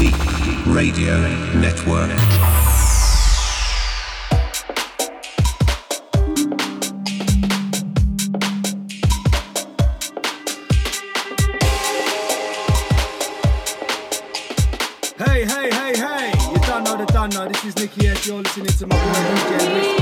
Radio Network. Hey, hey, hey, hey! You don't know the done know. This is Nicky S. You're listening to my boy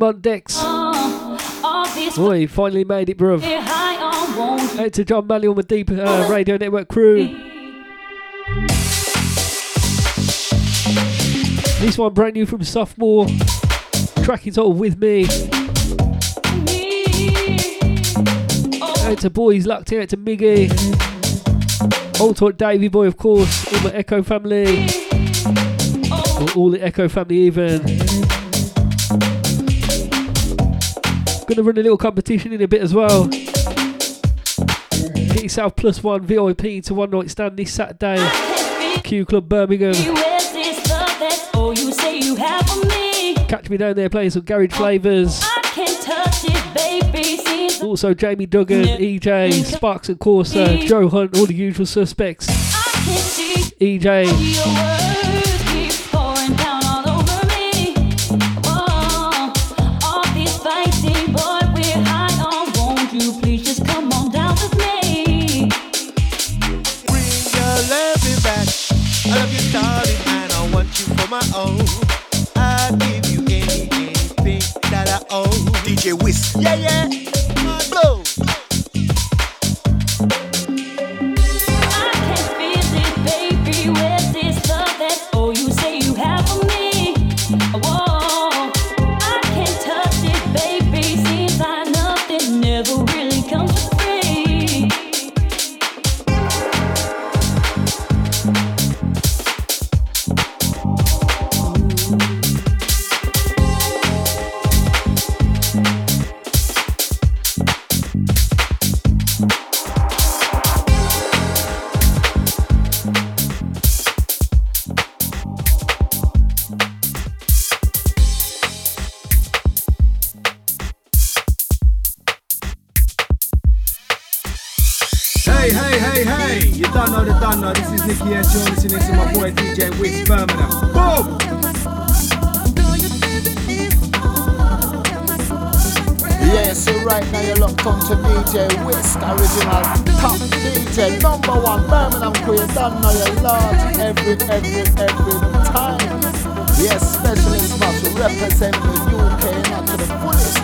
me. Out to Lamont Dex. All this Boy, he finally made it, bruv. we're high on, won't you? Out to John Manuel, my Deep uh, Radio Network crew. This one brand new from Sophomore. Track is all with me. Out to boys locked out to Miggy. Old talk Davey boy, of course. All the Echo family. Or all the Echo family, even. Gonna run a little competition in a bit as well. Get yourself plus one VIP to one night stand this Saturday. Q Club Birmingham. Catch me down there playing some garage flavours. Also Jamie Duggan, EJ, Sparks and Corsa, Joe Hunt, all the usual suspects. EJ. DJ Wisk, original top DJ, number one Birmingham. You don't know your lord every, every, every time. Yes, specialist must represent the UK not to the fullest.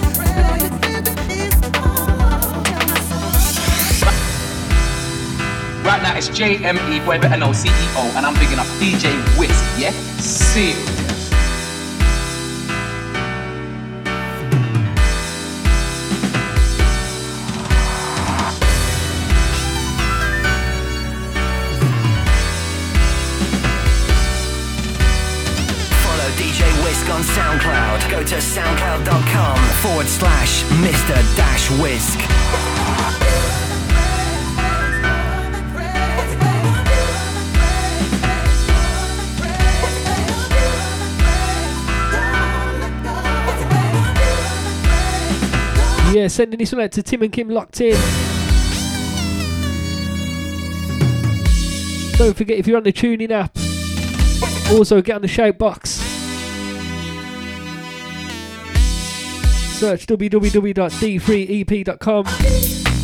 Right now it's JME, better know CEO, and I'm bigging up DJ Wisk, yeah? to soundcloud.com forward slash Mr Dash Wisk. Yeah, sending this one out to Tim and Kim locked in. Don't forget if you're on the tuning app, also get on the shout box. Search www.d3ep.com.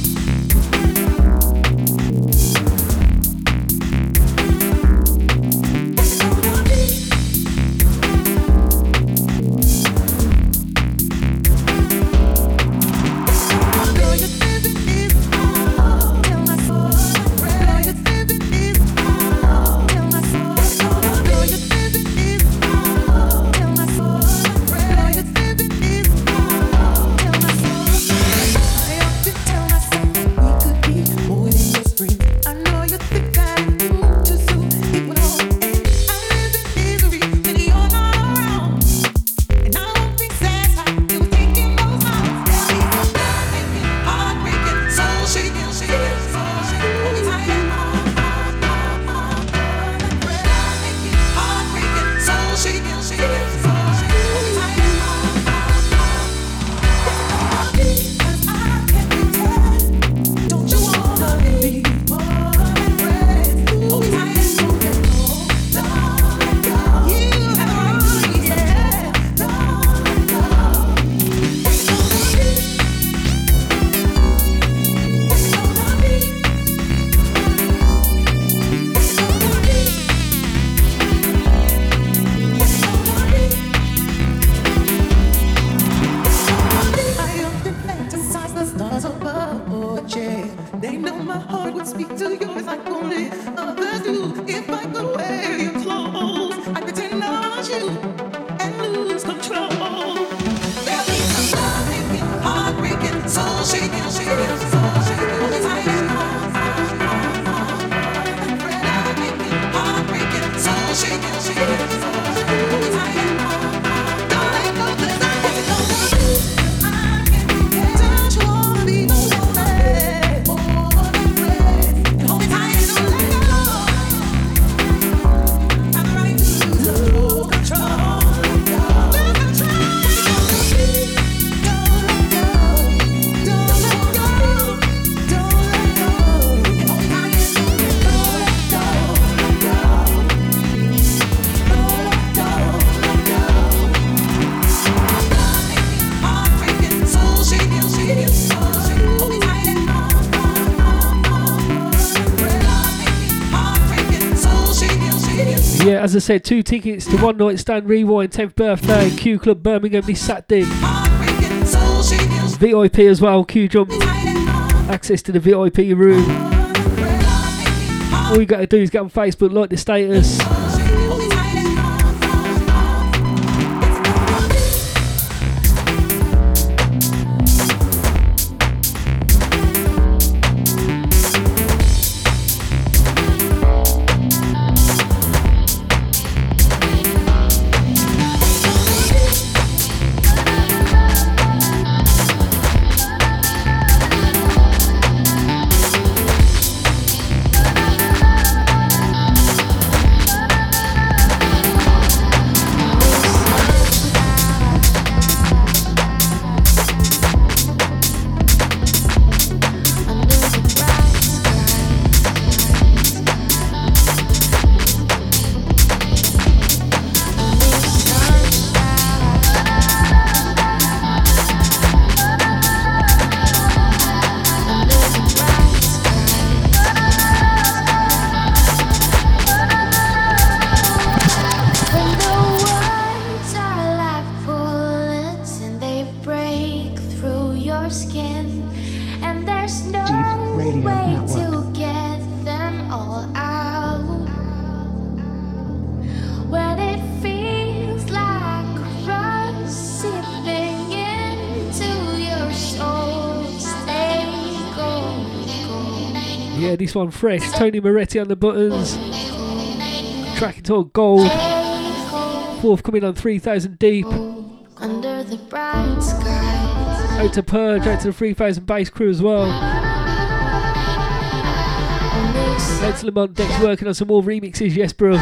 as I said, two tickets to One Night Stand Rewind 10th birthday, Q Club Birmingham this Saturday. VIP as well, Q Jump. Access to the VIP room. All you gotta do is get on Facebook, like the status, This one fresh. Tony Moretti on the buttons. Track entitled Gold. Forthcoming on 3000 Deep. Under the bright skies. Out to Purge, out to the 3000 Bass Crew as well. Out to Lamont Dex working on some more remixes, yes, bro.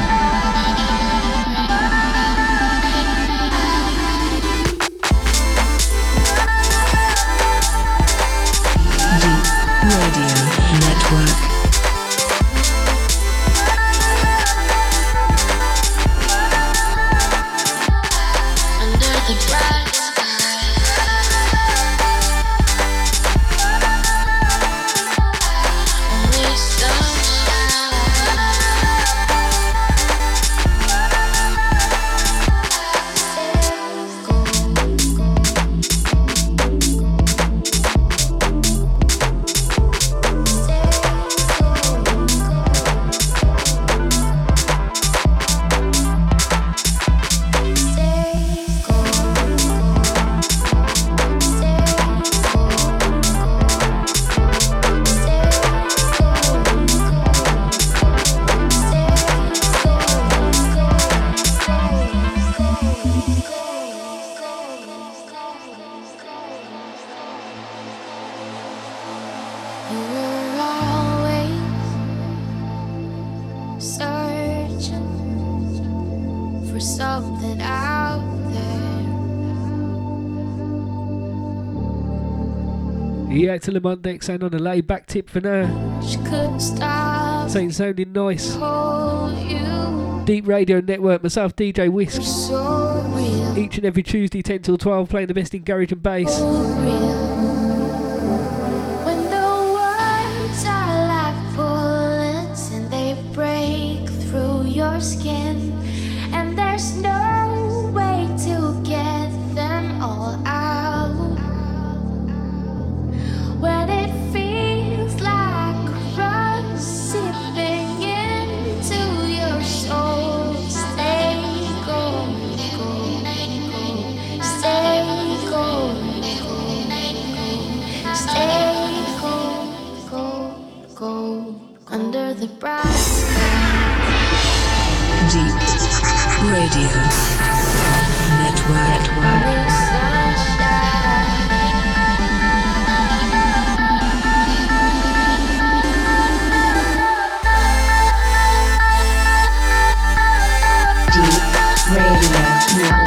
To Lamont Dex and on a laid back tip for now. She couldn't stop. Saying sounding nice. Deep Radio Network, myself, DJ Wisk. so. Each and every Tuesday, 10 till 12, playing the best in garage and bass. Bright Deep Radio Network. sunshine. Deep Radio Network.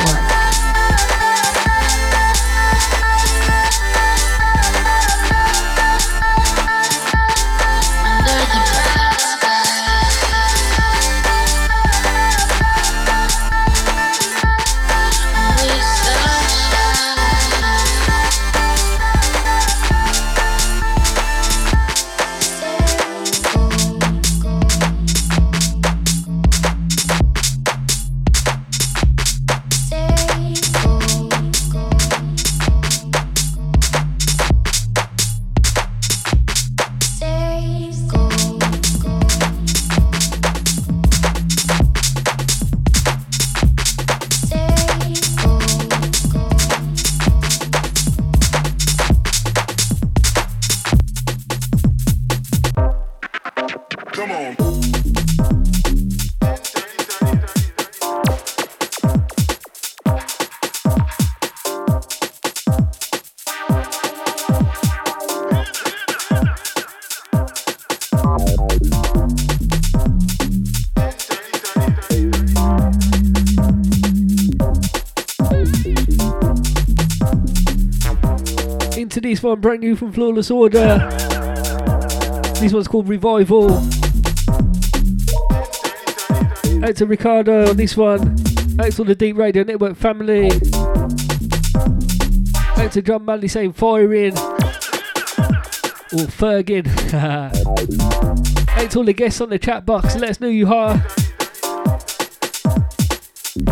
One, brand new from Flawless Order. This one's called Revival. Out to Ricardo on this one. Out to the Deep Radio Network family. Out to John Manley saying firing. Or Fergin. Out to all the guests on the chat box. Let us know you are.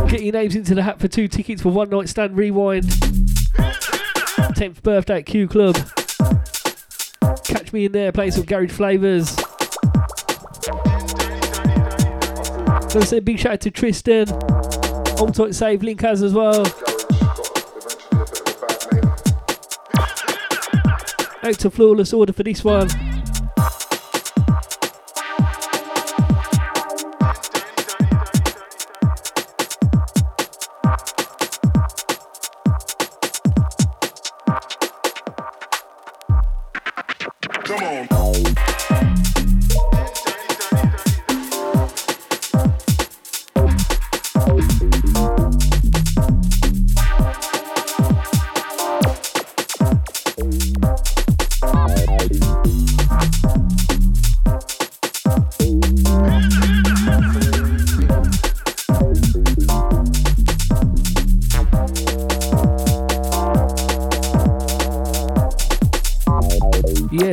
Get your names into the hat for two tickets for one night stand rewind. 10th birthday at Q Club. Catch me in there playing some garage flavours. Gonna say a big shout out to Tristan. Hold tight save link has as well. Out to flawless order for this one.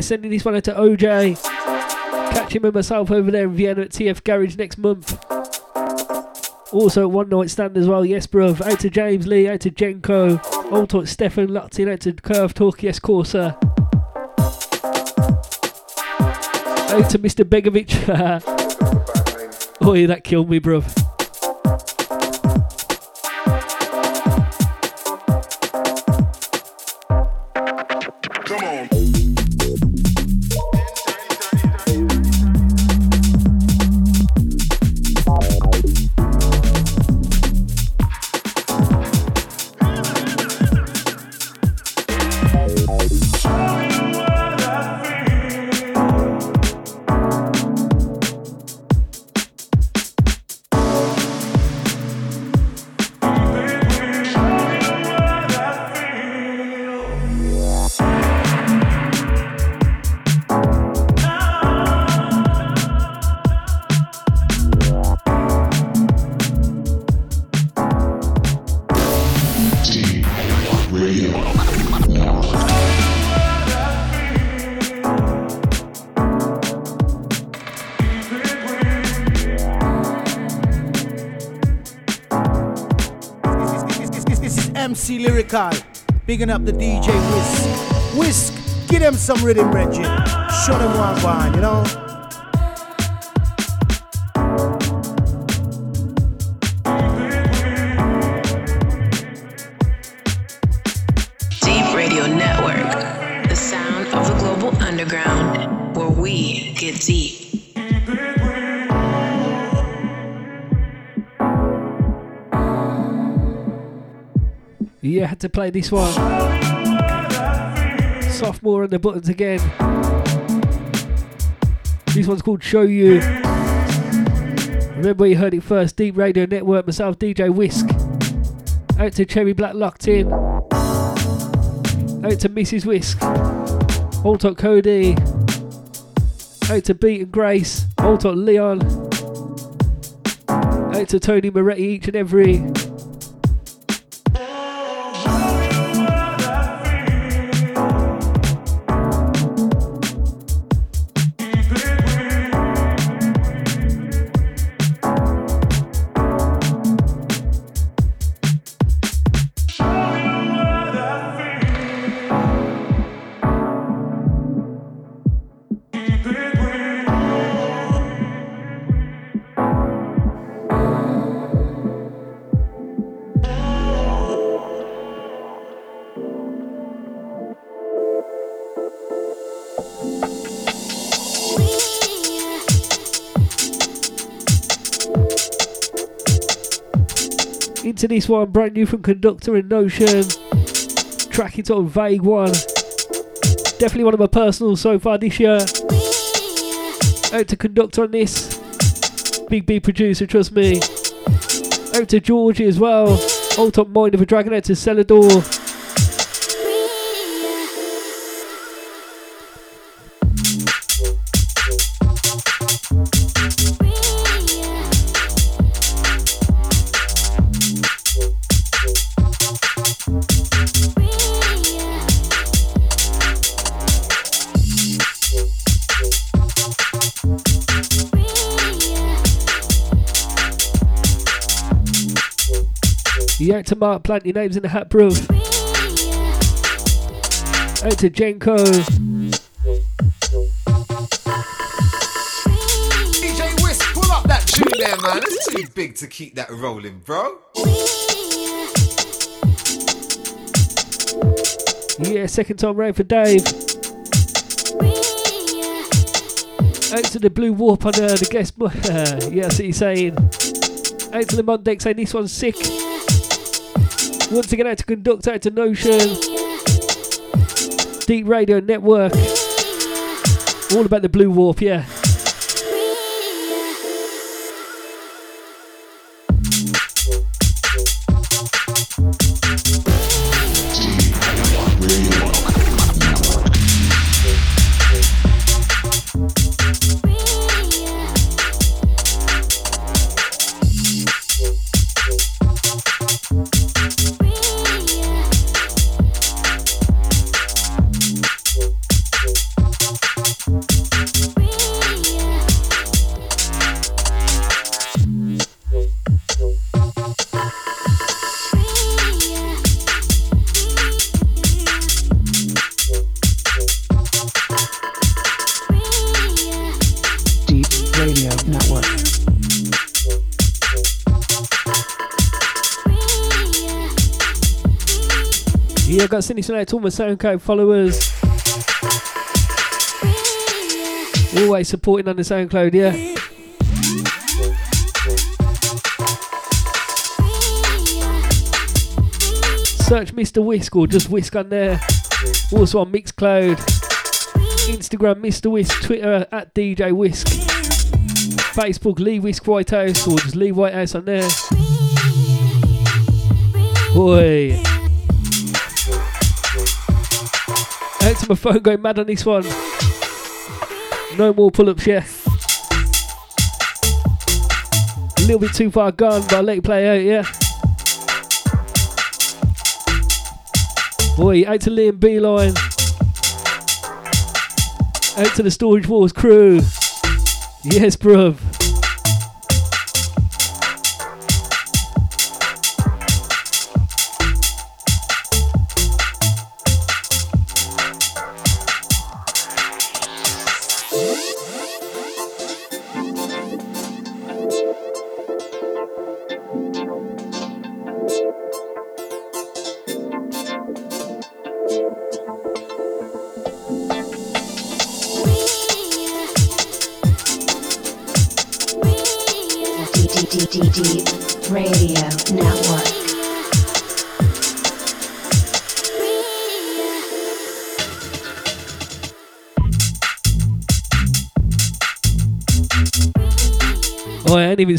Sending this one out to OJ. Catch him myself over there in Vienna at TF Garage next month. Also One Night Stand as well, yes bruv. Out to James Lee, out to Jenko, Old to Stefan Lutzin, out to Curve Talk, yes Corsa. Out to Mr. Begovic. oh yeah, that killed me bruv. Bigging up the DJ Wisk. Wisk, give them some rhythm, Reggie. Show them one one, you know. Had to play this one. Sophomore on the buttons again. This one's called Show You. Remember you heard it first, Deep Radio Network, myself, DJ Wisk. Out to Cherry Black Locked In. Out to Mrs. Wisk. Top Cody. Out to Beat and Grace. Top Leon. Out to Tony Moretti each and every. This one, brand new from Conductor and Notion. Track on Vague One. Definitely one of my personals so far this year. Out to Conductor on this. Big B producer, trust me. Out to Georgie as well. Old top mind of a dragon out to Celador. Yeah, to Mark, plant your names in the hat, bro. Out to Jenko. DJ Wisk, pull up that tune there, man. It's too big to keep that rolling, bro. Yeah, second time round for Dave. Out to the blue warp on uh, the guest. yeah, that's what he's saying. Out to the Mondex saying this one's sick. Once again, out to Conduct, out to Notion. Deep Radio Network. All about the blue warp, yeah. Got to all my SoundCloud followers. Always supporting on the SoundCloud, yeah. Search Mr. Wisk or just Wisk on there. Also on Mixcloud, Instagram Mr. Wisk, Twitter at DJ Wisk, Facebook Lee Wisk White Whitehouse or just Lee Whitehouse on there. Boy. My phone going mad on this one. No more pull ups, yeah. A little bit too far gone, but I'll let you play out, yeah. Boy, out to Liam Beeline. Out to the Storage Wars crew. Yes, bruv.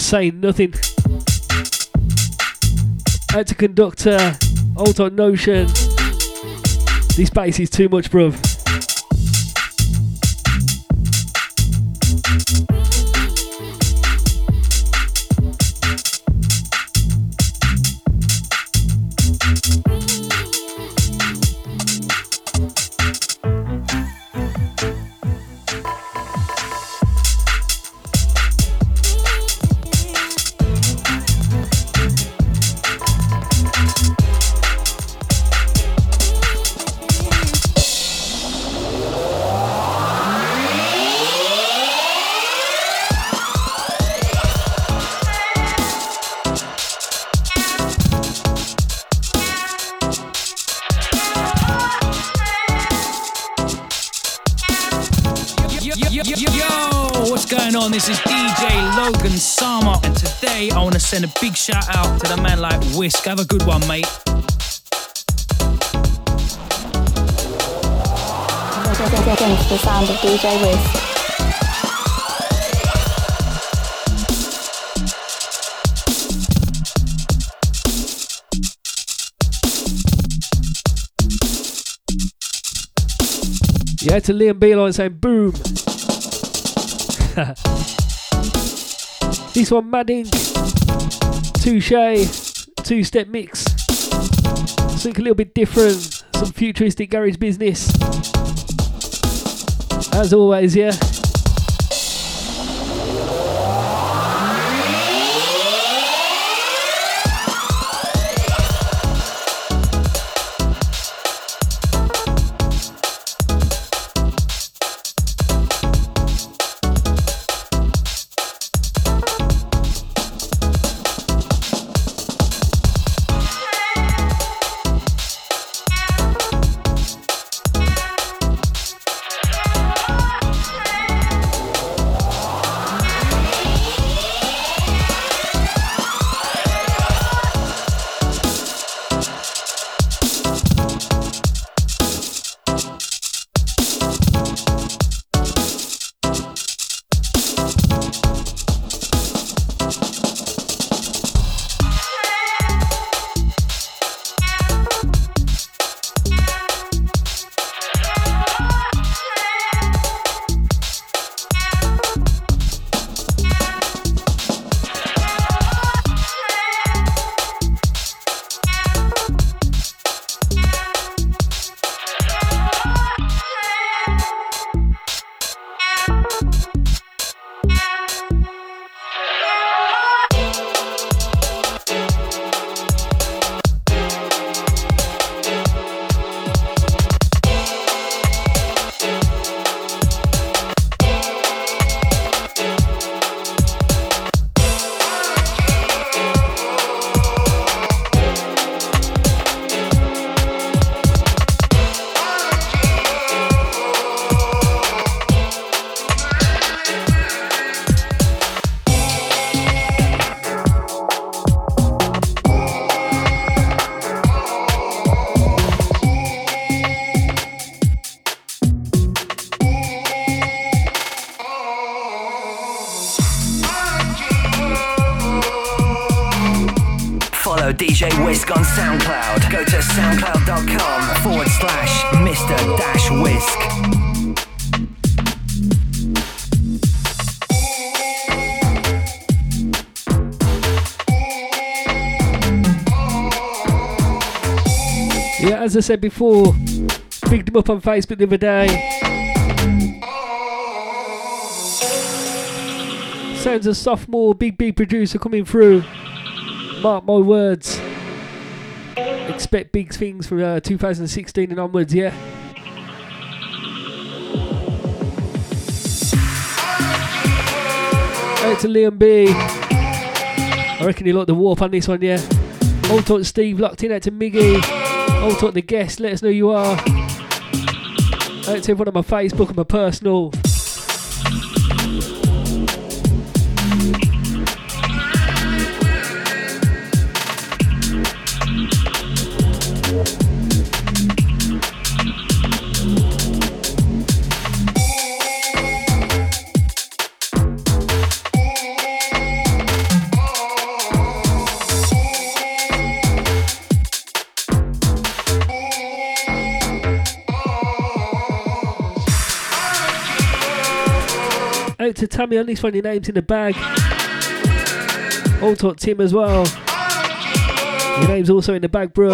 Saying nothing. To conductor, Alt on Notion. This bass is too much, bruv. Send a big shout out to the man like Wisk. Have a good one, mate. Against the sound of DJ Wiz. Yeah, to Liam Beeline saying boom. this one, Madding. Touche. Two step mix. Something a little bit different. Some futuristic garage business. As always, yeah. Said before, picked him up on Facebook the other day. Sounds a sophomore, big, big producer coming through. Mark my words. Expect big things from uh, 2016 and onwards, yeah. Out to Liam B. I reckon he like the warp on this one, yeah. All talk Steve locked in out to Miggy. All talk to the guests, let us know who you are. To everyone on my Facebook and my personal. To Tammy, at least find your names in the bag. All talk Tim as well. Your name's also in the bag, bro.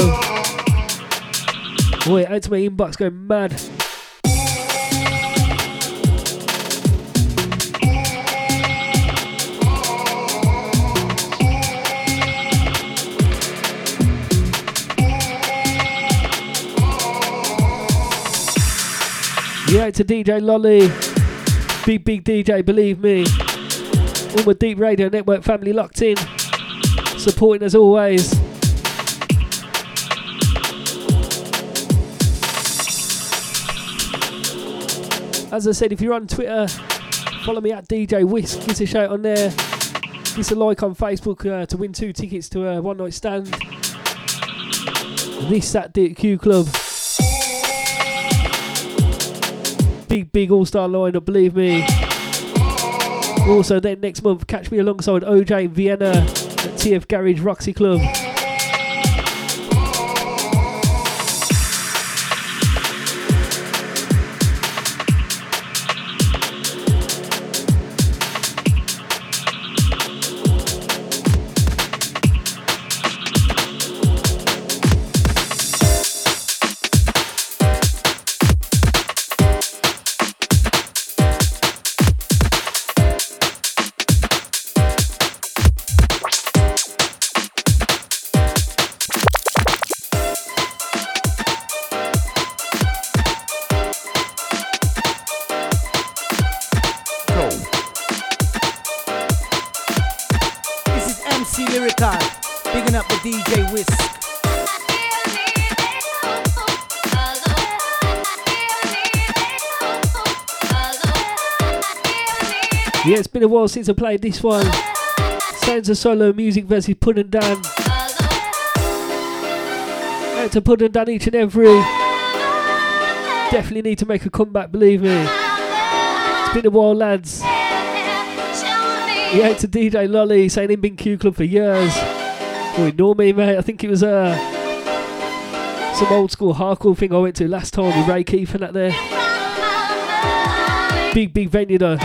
Boy, out to my inbox going mad. Yeah, to DJ Lolly. Big, big DJ, believe me. All my Deep Radio Network family locked in. Supporting as always. As I said, if you're on Twitter, follow me at DJ Wisk. Give us a shout on there. Give us a like on Facebook uh, to win two tickets to a one night stand. This at Q Club. Big, big all star lineup, believe me. Also, then next month, catch me alongside OJ Vienna at TF Garage Roxy Club. Yeah, it's been a while since I played this one. Sounds of solo music versus Pud and Dan. Out to Pud and Dan each and every. Definitely need to make a comeback, believe me. It's been a while, lads. Yeah, out to DJ Lolly saying he'd been Q Club for years. Oh, ignore me, mate. I think it was uh, some old school hardcore thing I went to last time with Ray Keith and that there. Big, big venue though.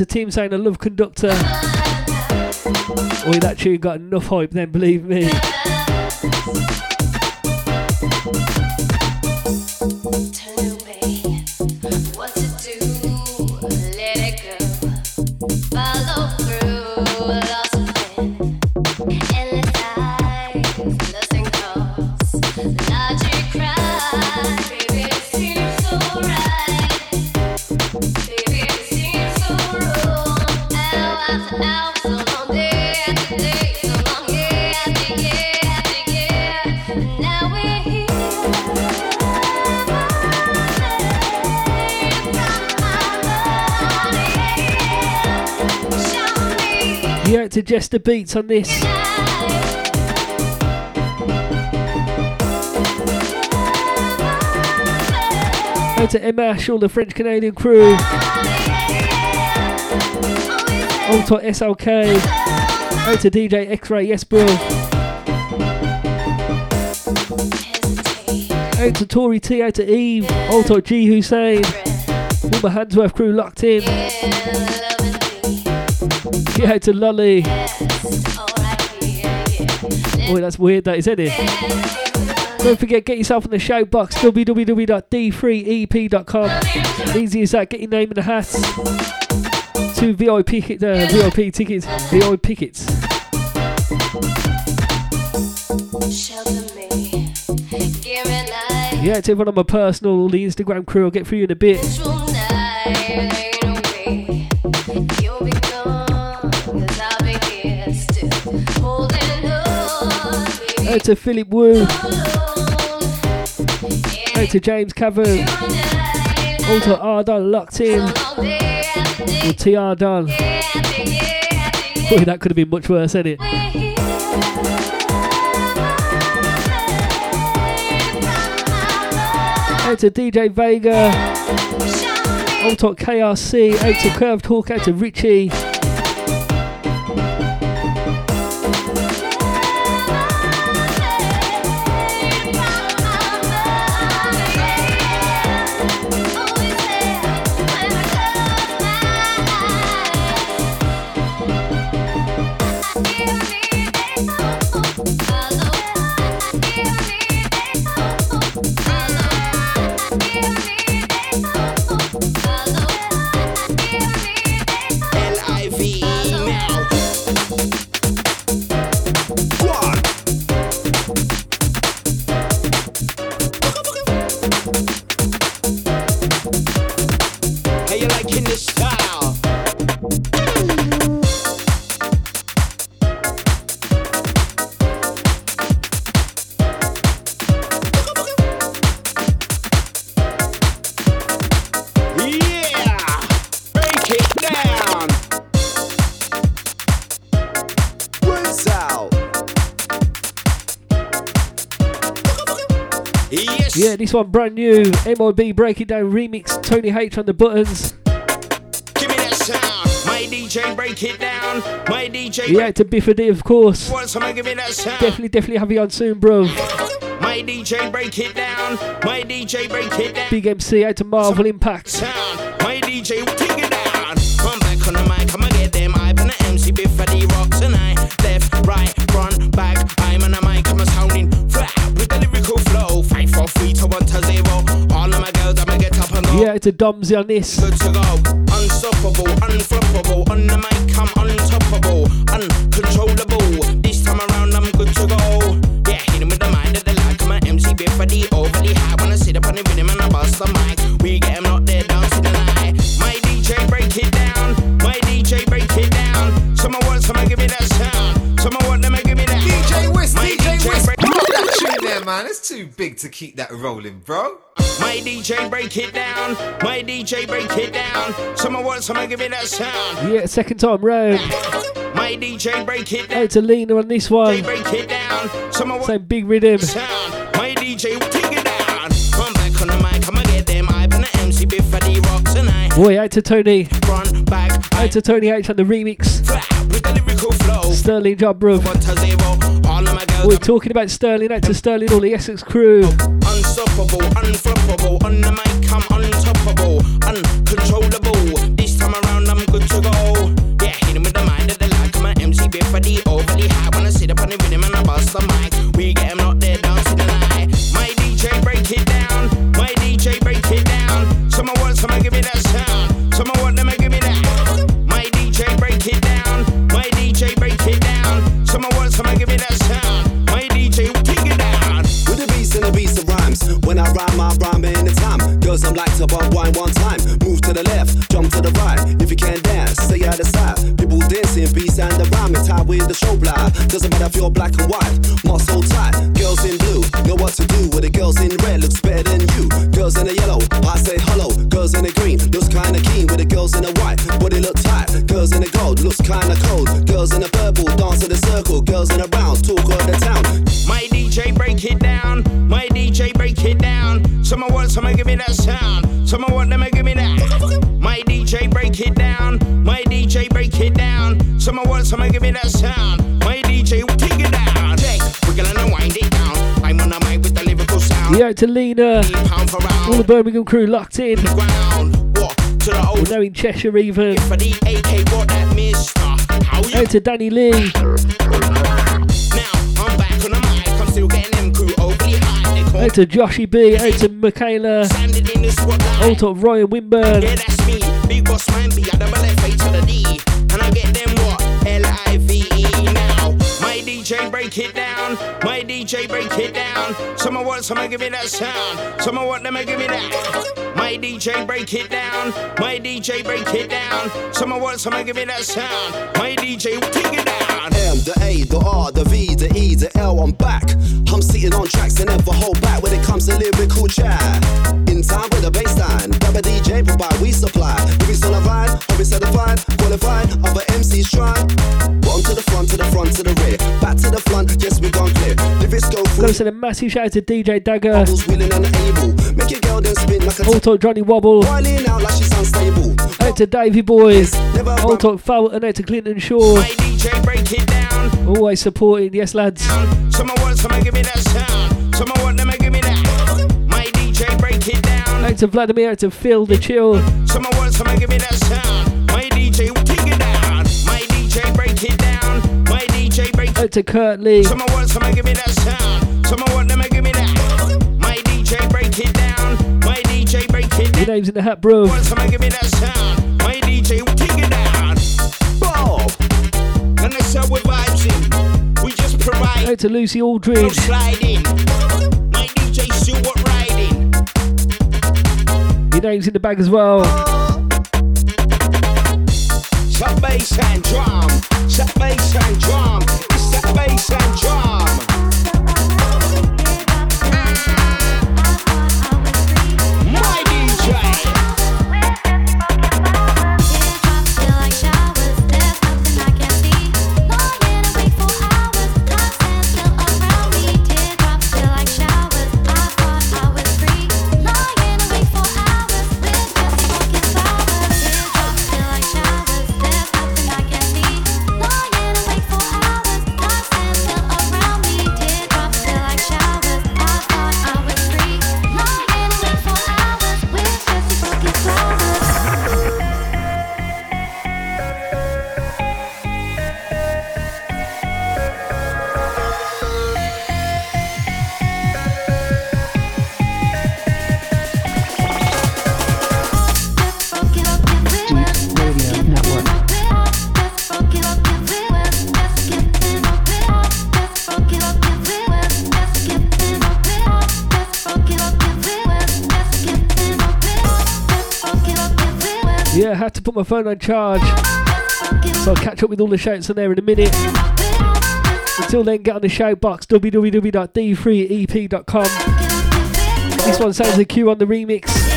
A team saying I love conductor. Oi, that tune got enough hype then, believe me. Jester Beats on this. Out to Emash, all the French Canadian crew. On to SLK. Out to DJ X Ray, yes, bro. Out to Tory T, out to Eve. All to G Hussein. All my Handsworth crew locked in. Yeah, out to Lolly. Oh, that's weird, that is, isn't it? Don't forget, get yourself on the shout box www.d3ep.com. Easy as that, get your name in the hat. Two VIP, uh, VIP tickets, VIP tickets. Yeah, to everyone on my personal, all the Instagram crew, I'll get through you in a bit. Out to Philip Wu. Out to James Cavern. All to R locked in. Or TR Done. Boy, that could have been much worse, hadn't it? Out to DJ Vega. All to KRC. Out to Curved Hawk. Out to Richie. This one brand new. MOB Break It Down remix. Tony H on the buttons. Give me that sound! My DJ break it down! My DJ Yeah, to Biffy of course. Want someone give me that sound? Definitely, definitely have you on soon, bro. My DJ break it down! My DJ break it down! Big MC out to Marvel Impact. sound. My DJ take it down. I'm back on the mic, I'ma get them. I'm an MC before the rock tonight. Left, right, front, back. I'm on Yeah, to Domsy on this. Good to go. Unstoppable. On the mic, I'm untoppable. Uncontrollable. Big to keep that rolling, bro. My DJ break it down. My DJ break it down. Someone want, someone give me that sound. Yeah, second time round. My DJ break it down. Out to Lena on this one. break it down. Someone Same big rhythm. sound. My DJ will take it down. Come back on the mic, I'ma get them. I've been an MC before the rock tonight. Boy, out to Tony. Front, back, Out to Tony H on the remix. with the lyrical flow. Sterling job, bro. We're talking about Sterling. Out to Sterling, all the Essex crew. unstoppable. On the mic, I'm untoppable, uncontrollable. This time around, I'm good to go. Yeah, hit him with the mind of the like. I'm an MC before the overly high. When I sit up on the rhythm and I bust the mic, we get 'em out there dancing the night. My DJ break it down. My DJ break it down. Someone want, someone give me that sound. Girls, I'm like to bump wine one time. Move to the left, jump to the right. If you can't dance, stay out the side. People dancing, beats and the rhyme. It's tied with the show blind. Doesn't matter if you're black and white, muscle tight. Girls in blue, know what to do. With the girls in red, looks better than you. Girls in the yellow, I say hello. Girls in the green, looks kinda keen. with the girls in the white. Body look tight, girls in the gold, looks kinda cold. Girls in the purple, dance in the circle. Girls in the brown, talk of the town. Someone give me that sound. Someone want them to give me that. My DJ break it down. My DJ break it down. Someone want someone give me that sound. My DJ will take it down. Take, wiggle and wind it down. I'm on the mic with the lyrical sound. Yeah, to Lena. Pound for round. All the Birmingham crew locked in. Ground. What? To the old. We're now in Cheshire even. For the AK, what that mister? How you? Out to Danny Lee. Now I'm back on the mic. I'm still getting Out to Joshy B. Out to Michaela. Out to Ryan Winburn. Yeah, that's me. Big boss A to the D. And I get them what? DJ break it down. My DJ break it down. Someone want someone give me that sound. Someone want them give me that. My DJ break it down. My DJ break it down. Someone want someone give me that sound. My DJ take it down. M, the A, the R, the V, the E, the L, I'm back. I'm sitting on tracks that never hold back when it comes to lyrical chat. In time with a baseline, grab a DJ, provide, we supply. A ride, always certified, qualified, other MCs try. Bottom to the front, to the front, to the rear. Back to the front, yes, we gone clear. Go through. Goes to the massive shout out to DJ Dagger. Bubbles wheeling and able. Make your girl then spin like a All talk Johnny Wobble. Out like she's unstable. Out to Davey Boys. All talk Fulton. Out to Clinton Shaw. My DJ break it down. Always supporting. Yes, lads. Someone want someone give me that sound. Someone want them to give me that. My DJ break it down. Out to Vladimir. Out to Phil the Chill. Someone want someone give me that sound. Out to Kurt Lee. Someone want someone give me that sound. Someone want them to give me that. My DJ break it down. My DJ break it Your name's in the hat, bro. Someone give me that sound. My DJ will take it down. Bob. And that's how we're vibing. We just provide. Out to Lucy No Aldridge. sliding. My DJ riding. Your name's in the bag as well. Shut bass and drum. Shut bass and drum. Bass and drum. My phone on charge. So I'll catch up with all the shouts on there in a minute. Until then, get on the shout box www.d3ep.com. This one sounds like Q on the remix.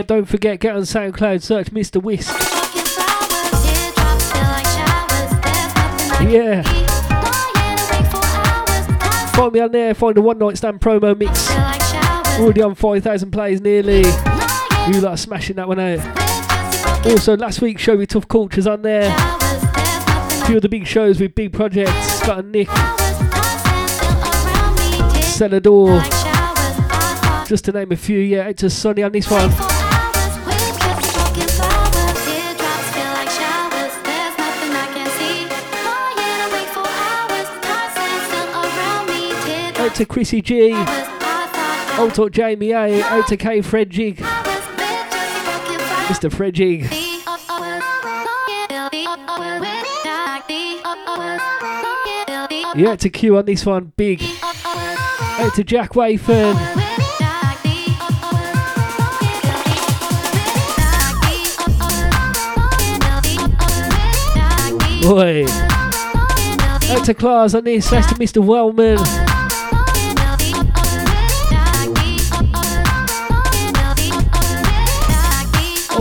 Yeah, don't forget, get on SoundCloud, search Mr. Wisk. Yeah. Find me on there, find a one night stand promo mix. Already on 5,000 plays nearly. You lot smashing that one out. Also, last week's show with Tough Cultures on there. A few of the big shows with big projects, Scott and Nick. Celador. Just to name a few, yeah, it's a Sonny on this one. To Chrissy G. Out to Jamie A. Out to K Fredjig. Mr. Fredjig. Yeah, to Q on this one, big. Out to Jack Wayford. Boy. Out to Claus on this, that's to Mr. Wellman.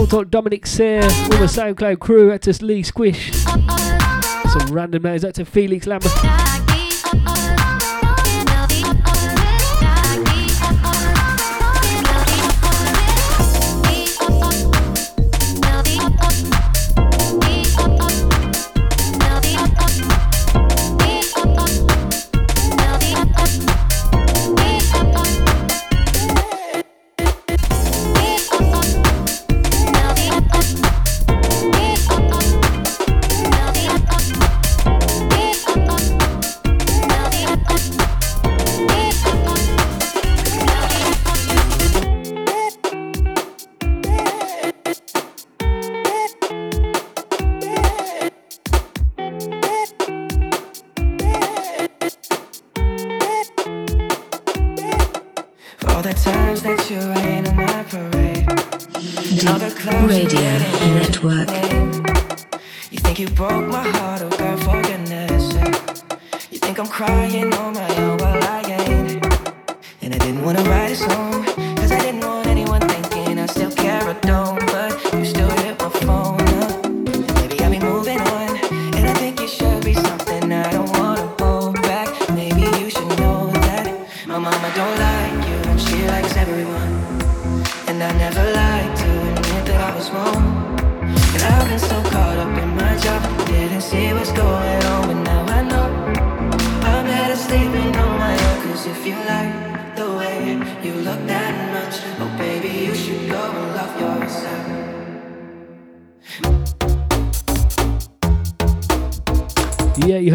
Talk Dominic Sayre, all the SoundCloud crew, out to Lee Squish. Some random names, out to Felix Lambert.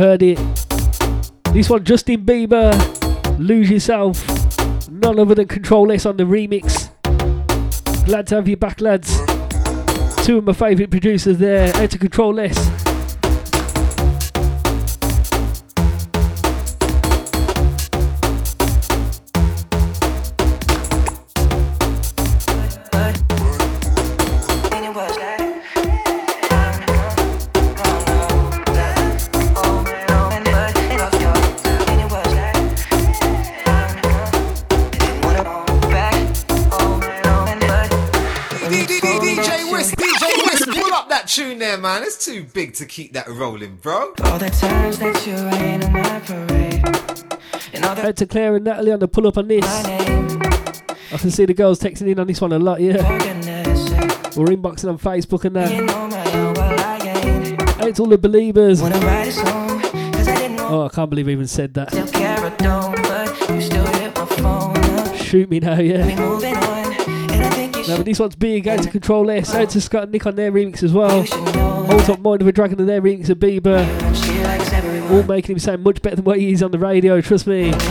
Heard it. This one, Justin Bieber, Lose Yourself. None other than Control S on the remix. Glad to have you back, lads. Two of my favourite producers there. Out to Control S. too big to keep that rolling, bro. All the times that you rain on my parade. And all the Out to Claire and Natalie on the pull up on this. I can see the girls texting in on this one a lot, yeah. We're inboxing on Facebook and that. Out to all the believers. Oh, I can't believe I even said that. still care or don't, but you still hit my phone up. Shoot me now, yeah. No, but this one's big. going to Control S. Out to Scott and Nick on their remix as well. Hold up Mind of a Dragon on their remix of Bieber. All making him sound much better than what he is on the radio, trust me. And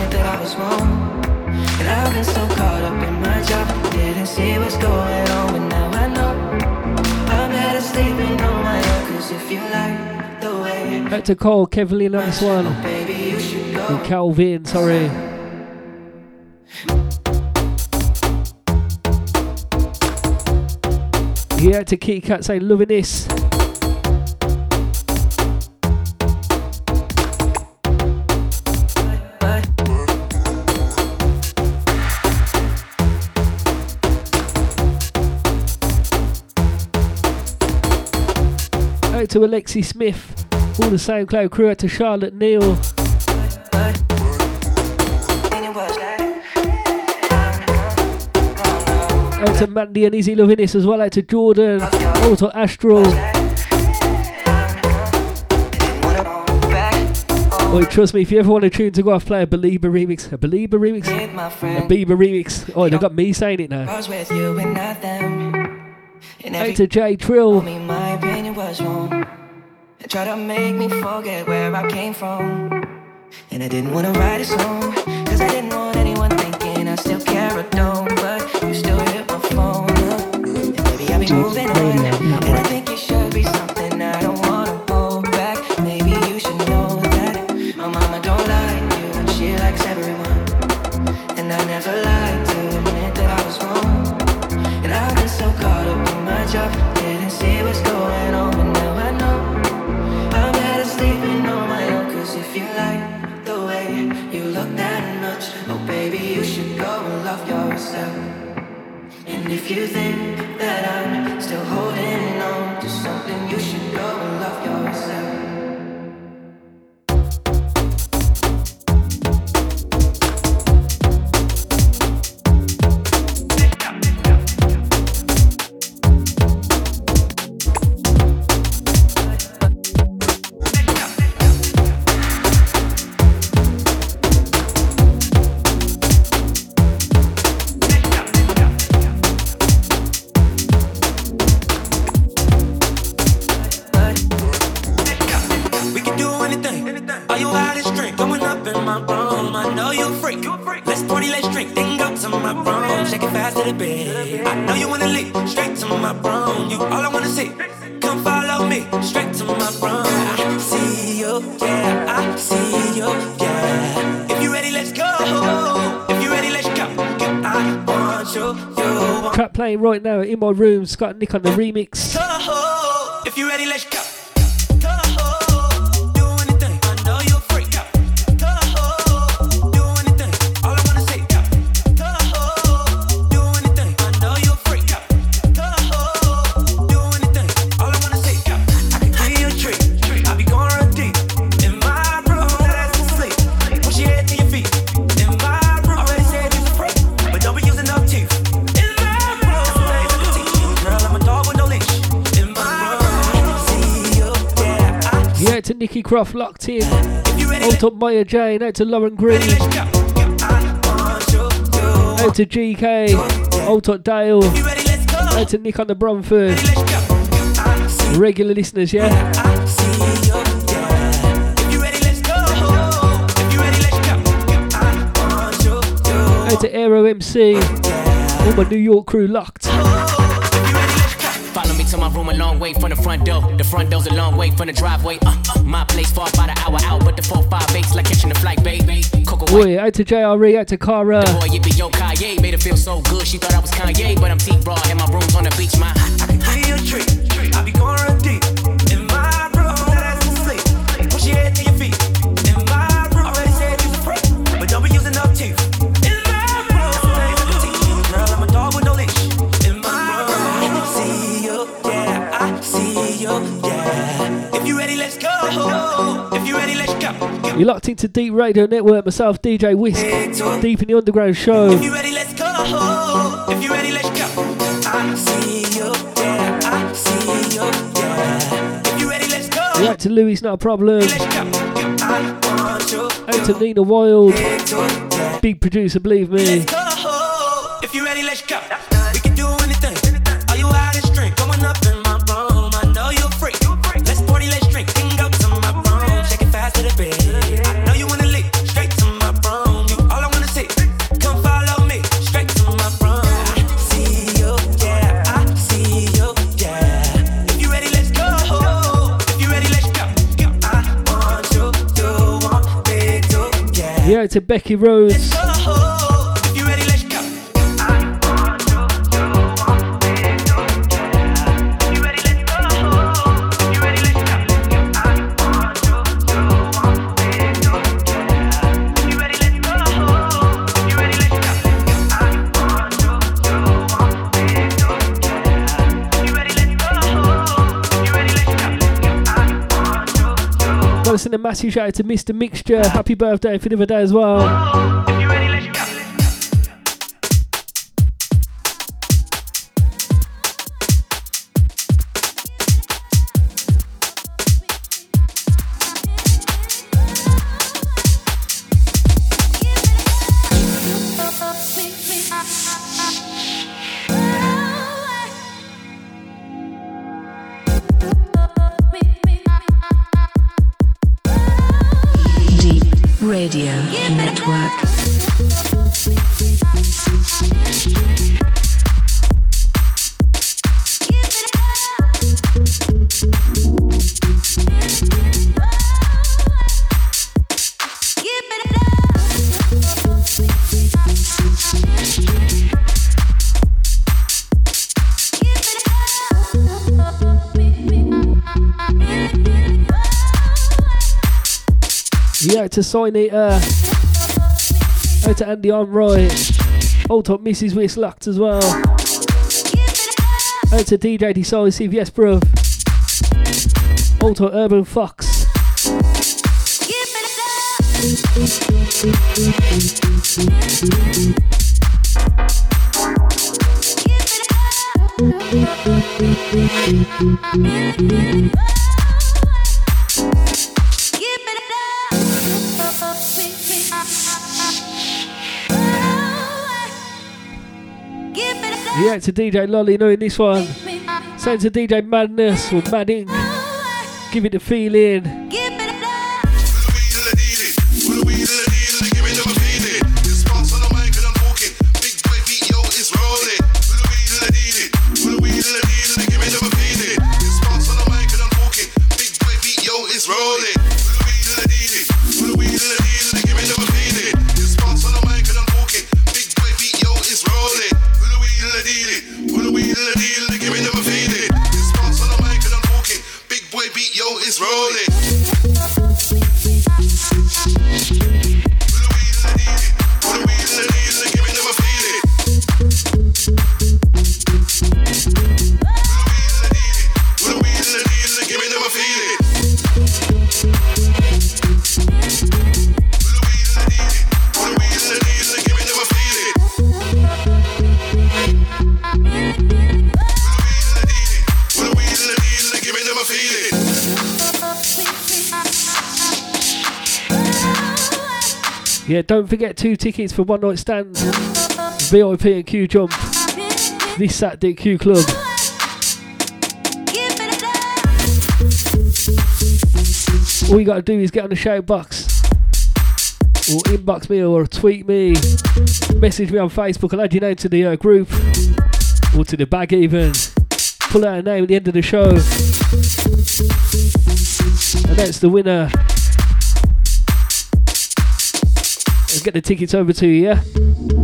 going now Out to Cole, Kevlin on this one. And Calvin, sorry. Yeah, to Kitty Cat saying loving this. Out to Alexi Smith, all the SoundCloud crew. Out to Charlotte Neal. Out to Mandy and Izzy loving this as well. Out to Jordan. Out to Astral. Wait, trust me, if you ever want a tune to go off, play a Belieber remix. A Belieber remix? A Bieber remix. Oh, they got me saying it now. I was with you and not them. And Out to J Trill. me my opinion was wrong. And try to make me forget where I came from. And I didn't wanna write a song. Cause I didn't want anyone thinking I still care or don't. And right now in my room. Scott Nick on the remix. If you ready, let's go. Nikki Croft locked in. Out up Maya Jane, out to Lauren Green. Out to GK, out up Dale. Out to Nick on the Bromford. Regular listeners, yeah? Out to Aero MC. All my New York crew locked. Follow me to my room a long way from the front door. The front door's a long way from the driveway. Uh, my place far by the hour out, but the 458's like catching the flight, baby. Coco Boy, out to JRE, out to Cara. boy, you be yo Kanye. Made her feel so good, she thought I was Kanye, but I'm T Raw and my room's on the beach. My I can give you a treat. I be going You're locked into D3EP Radio Network, myself, DJ Wisk. D3EP in the Underground Show. If you ready, let's go. If you ready, let's go. I see you, yeah. I see you, yeah. If you ready, let's go. Yeah, out to Louis, not a problem. Out to Nina Wild. Big producer, believe me. To Becky Rose. Massive shout out to Mr. Mixture. Happy birthday for the other day as well. To sign it, uh, out to Andy I'm right. Old top Mrs. Wiss Lucked as well. Out to DJ Decisive, yes, bro. Old top Urban Fox. Yeah, to DJ Lolly knowing this one. Same to DJ Madness or Mad Inc. Give it the feeling. Yeah, don't forget two tickets for one night stand. VIP and Q Jump. This Saturday at Q Club. All you gotta do is get on the shout box. Or inbox me or tweet me. Message me on Facebook. I'll add your name to the uh, group. Or to the bag even. Pull out a name at the end of the show. And that's the winner. And get the tickets over to you, yeah?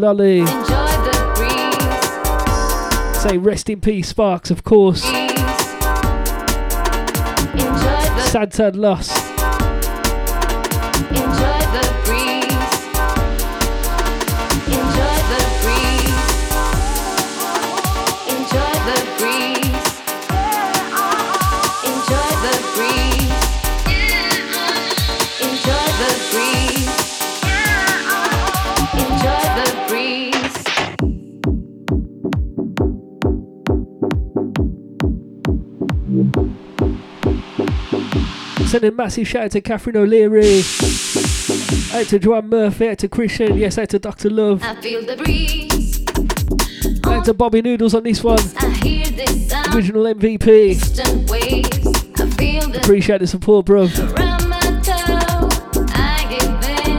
Lolly. Say rest in peace, Sparks, of course. Sad, sad loss. A massive shout out to Catherine O'Leary. Out to Joanne Murphy, out to Christian, yes, out to Dr. Love. I feel the breeze. Out to Bobby Noodles on this one. This. Original MVP. Waves. I feel the Appreciate the support, bro. around my toe. I give in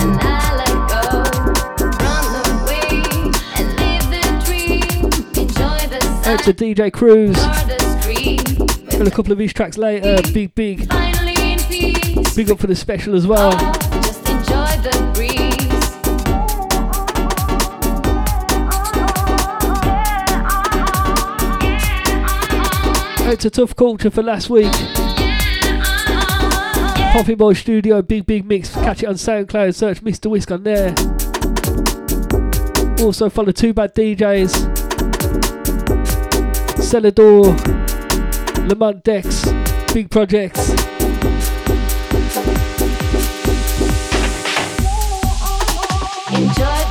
and I let go. Run away and live the dream. Enjoy the Out to DJ Cruz. And a couple of these tracks later. Big, big. Big up for the special as well. Oh, it's a tough culture for last week. Poppy Boy Studio, big big mix. Catch it on SoundCloud. Search Mr Wisk on there. Also follow Two Bad DJs. Celador, Lamont Dex, Big Projects.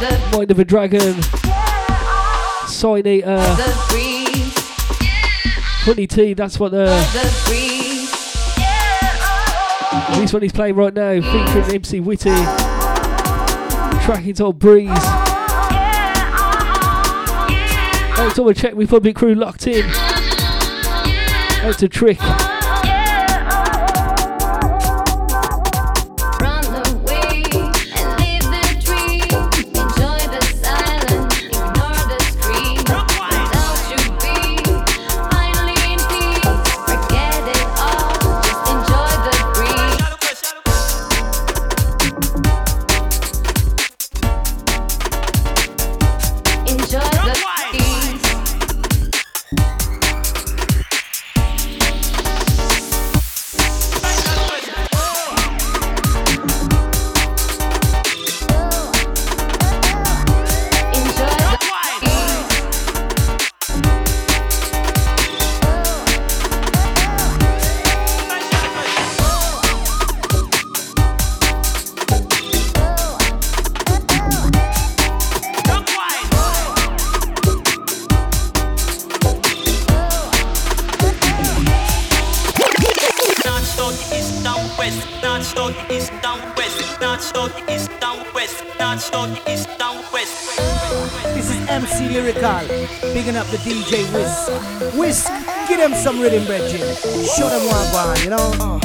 Mind of a Dragon, Sign Eater, breeze, uh, Honey Tea, that's what the. the. This one he's playing right now, featuring MC Witty. Track entitled Breeze. Out to a Czech Republic crew locked in. Out to Trick. Bigging up the DJ Wisk. Wisk, give them some rhythm, Reggie. Show them what go on, you know?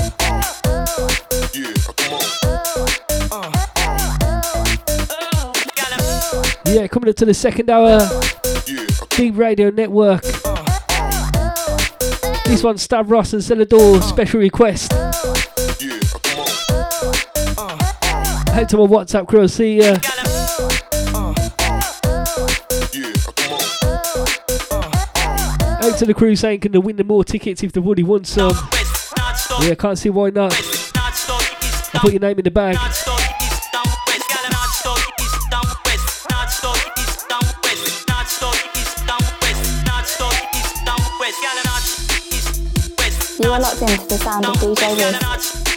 Yeah, coming up to the second hour. D3EP Radio Network. This one's Stab Ross and Celador special request. Head to my WhatsApp crew, see ya. Out to the crew saying, can they win more tickets if they've already won some? Yeah, can't see why not. I'll put your name in the bag. You are locked into the sound of DJ Wisk.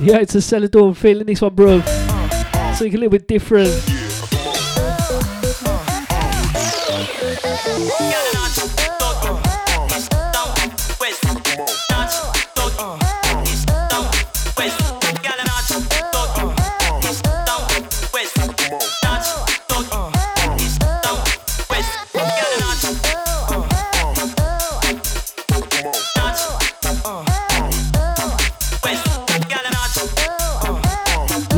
Yeah, it's a Celador. Feeling this one, bro. Something a little bit different.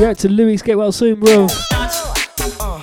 Yeah, to Louis. Get well soon, bro. Oh.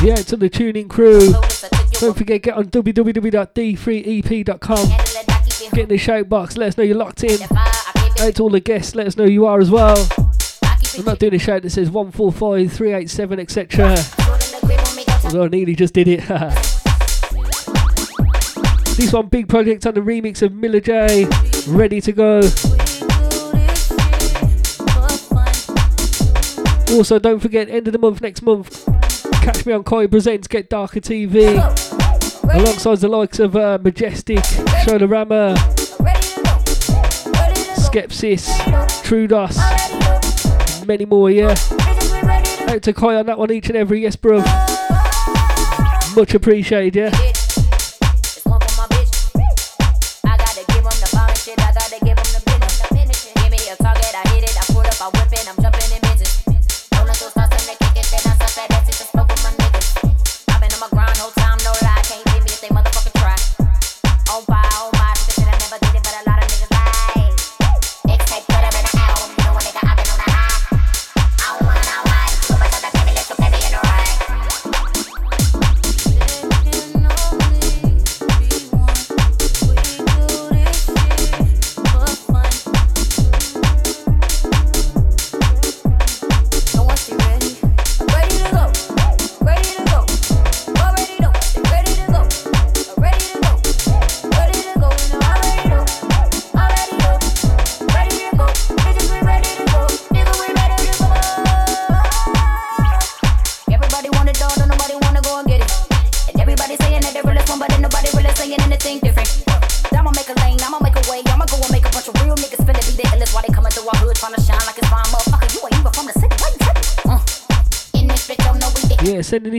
Yeah, it's on the tuning crew. Don't forget, get on www.d3ep.com. Get in the shout box. Let us know you're locked in. Out to all the guests. Let us know you are as well. I'm not doing a shout that says 145, 387, etc. Although Neely nearly just did it. this one, Big Project on the remix of Miller J. Ready to go. Also, don't forget, end of the month, next month, Catch me on Koi Presents Get Darker TV alongside the likes of uh, Majestic, Shodorama, Skepsis, Trudos, many more, yeah. Out to Koi on that one each and every, yes, bro. Much appreciated, yeah.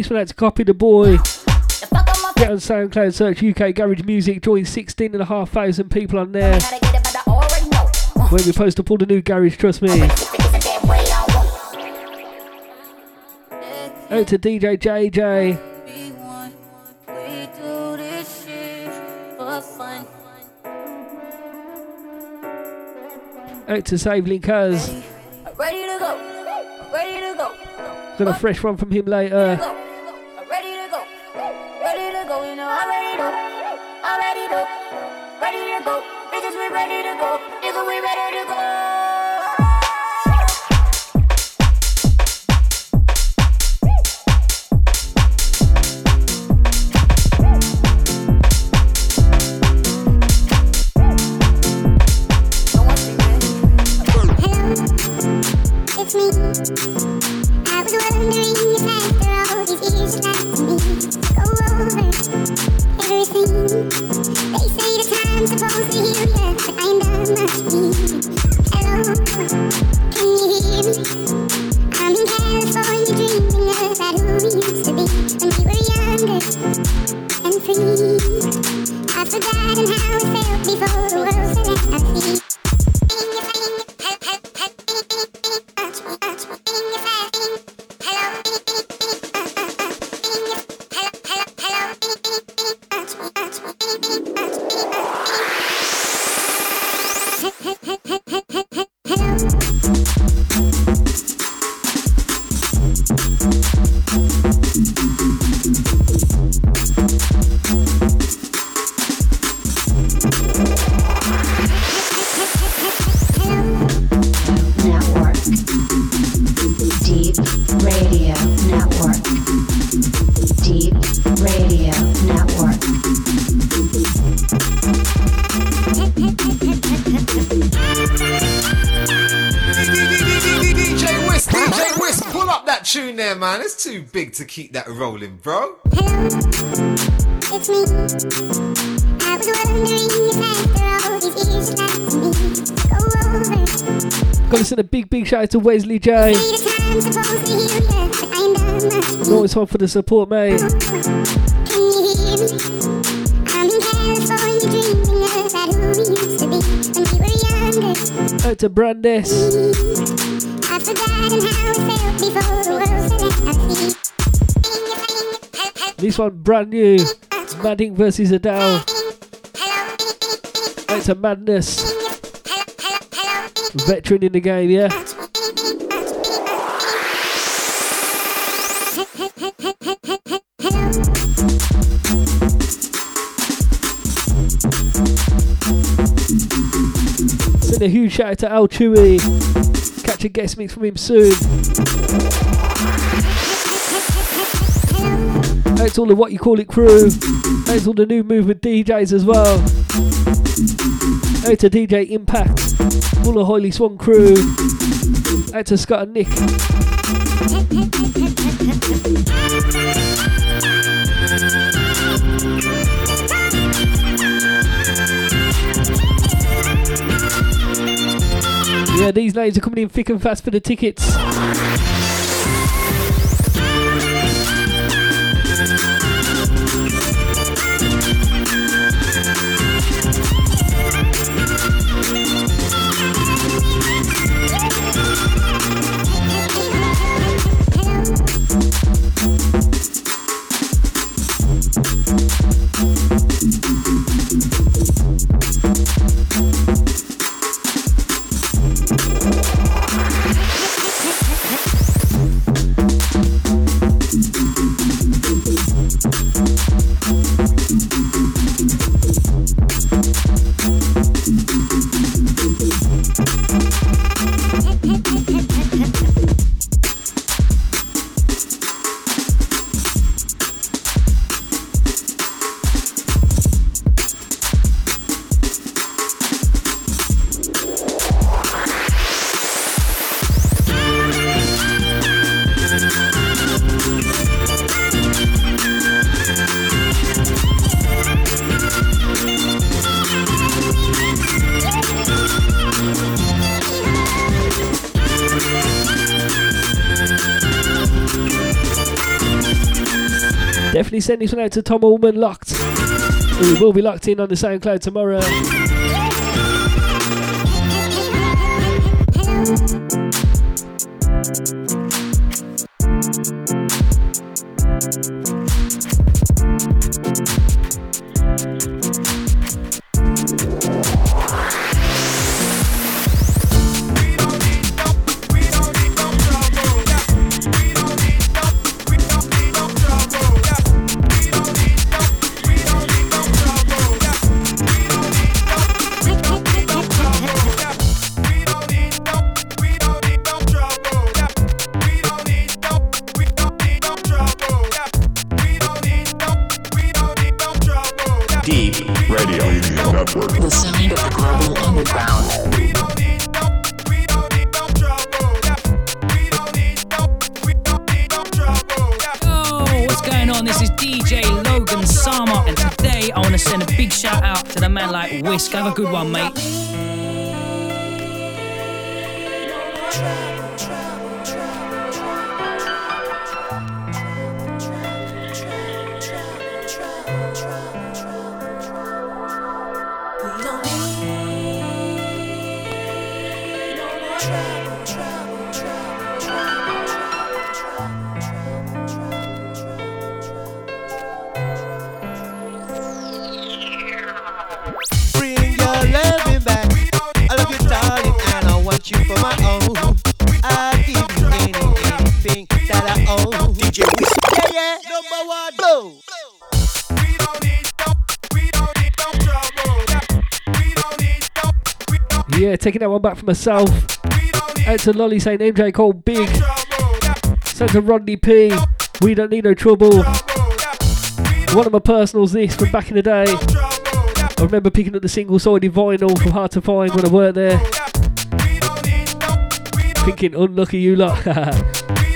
Thanks for that to Copy the Boy. Get on SoundCloud, search UK Garage Music, join 16,500 people on there. When we post up all the new garage, trust me. Out to DJ JJ. Out to Save Linkers. Ready to go. Ready to go. Got a fresh one from him later. too big to keep that rolling, bro. Hello, it's me. I was wondering if after all these years you'd like to be. Over. Gotta send a big, big shout out to Wesley J. Always hard for the support, mate. Out to Brandis. I've forgotten how it felt before. This one brand new. Madding versus Adele. It's a madness. Veteran in the game, yeah? Send a huge shout out to Al Chewy. Catch a guest mix from him soon. Thanks all the what you call it crew. Thanks all the new movement DJs as well. Thanks to DJ Impact, all the Hoily Swan crew. Thanks to Scott and Nick. Yeah, these names are coming in thick and fast for the tickets. Send this one out to Tom Allman Locked. We will be locked in on the SoundCloud tomorrow. The sound of the global underground. Yo, what's going on? This is DJ Logan Sama, and today I want to send a big shout out to the man like Wisk. Have a good one, mate. Number one, blow. Yeah, taking that one back for myself. Out to Lolly saying MJ Cole big. Sent to Rodney P. We don't need no trouble. One of my personals this from back in the day. I remember picking up the single sided vinyl from Hard to Find when I worked there. Thinking unlucky you lot.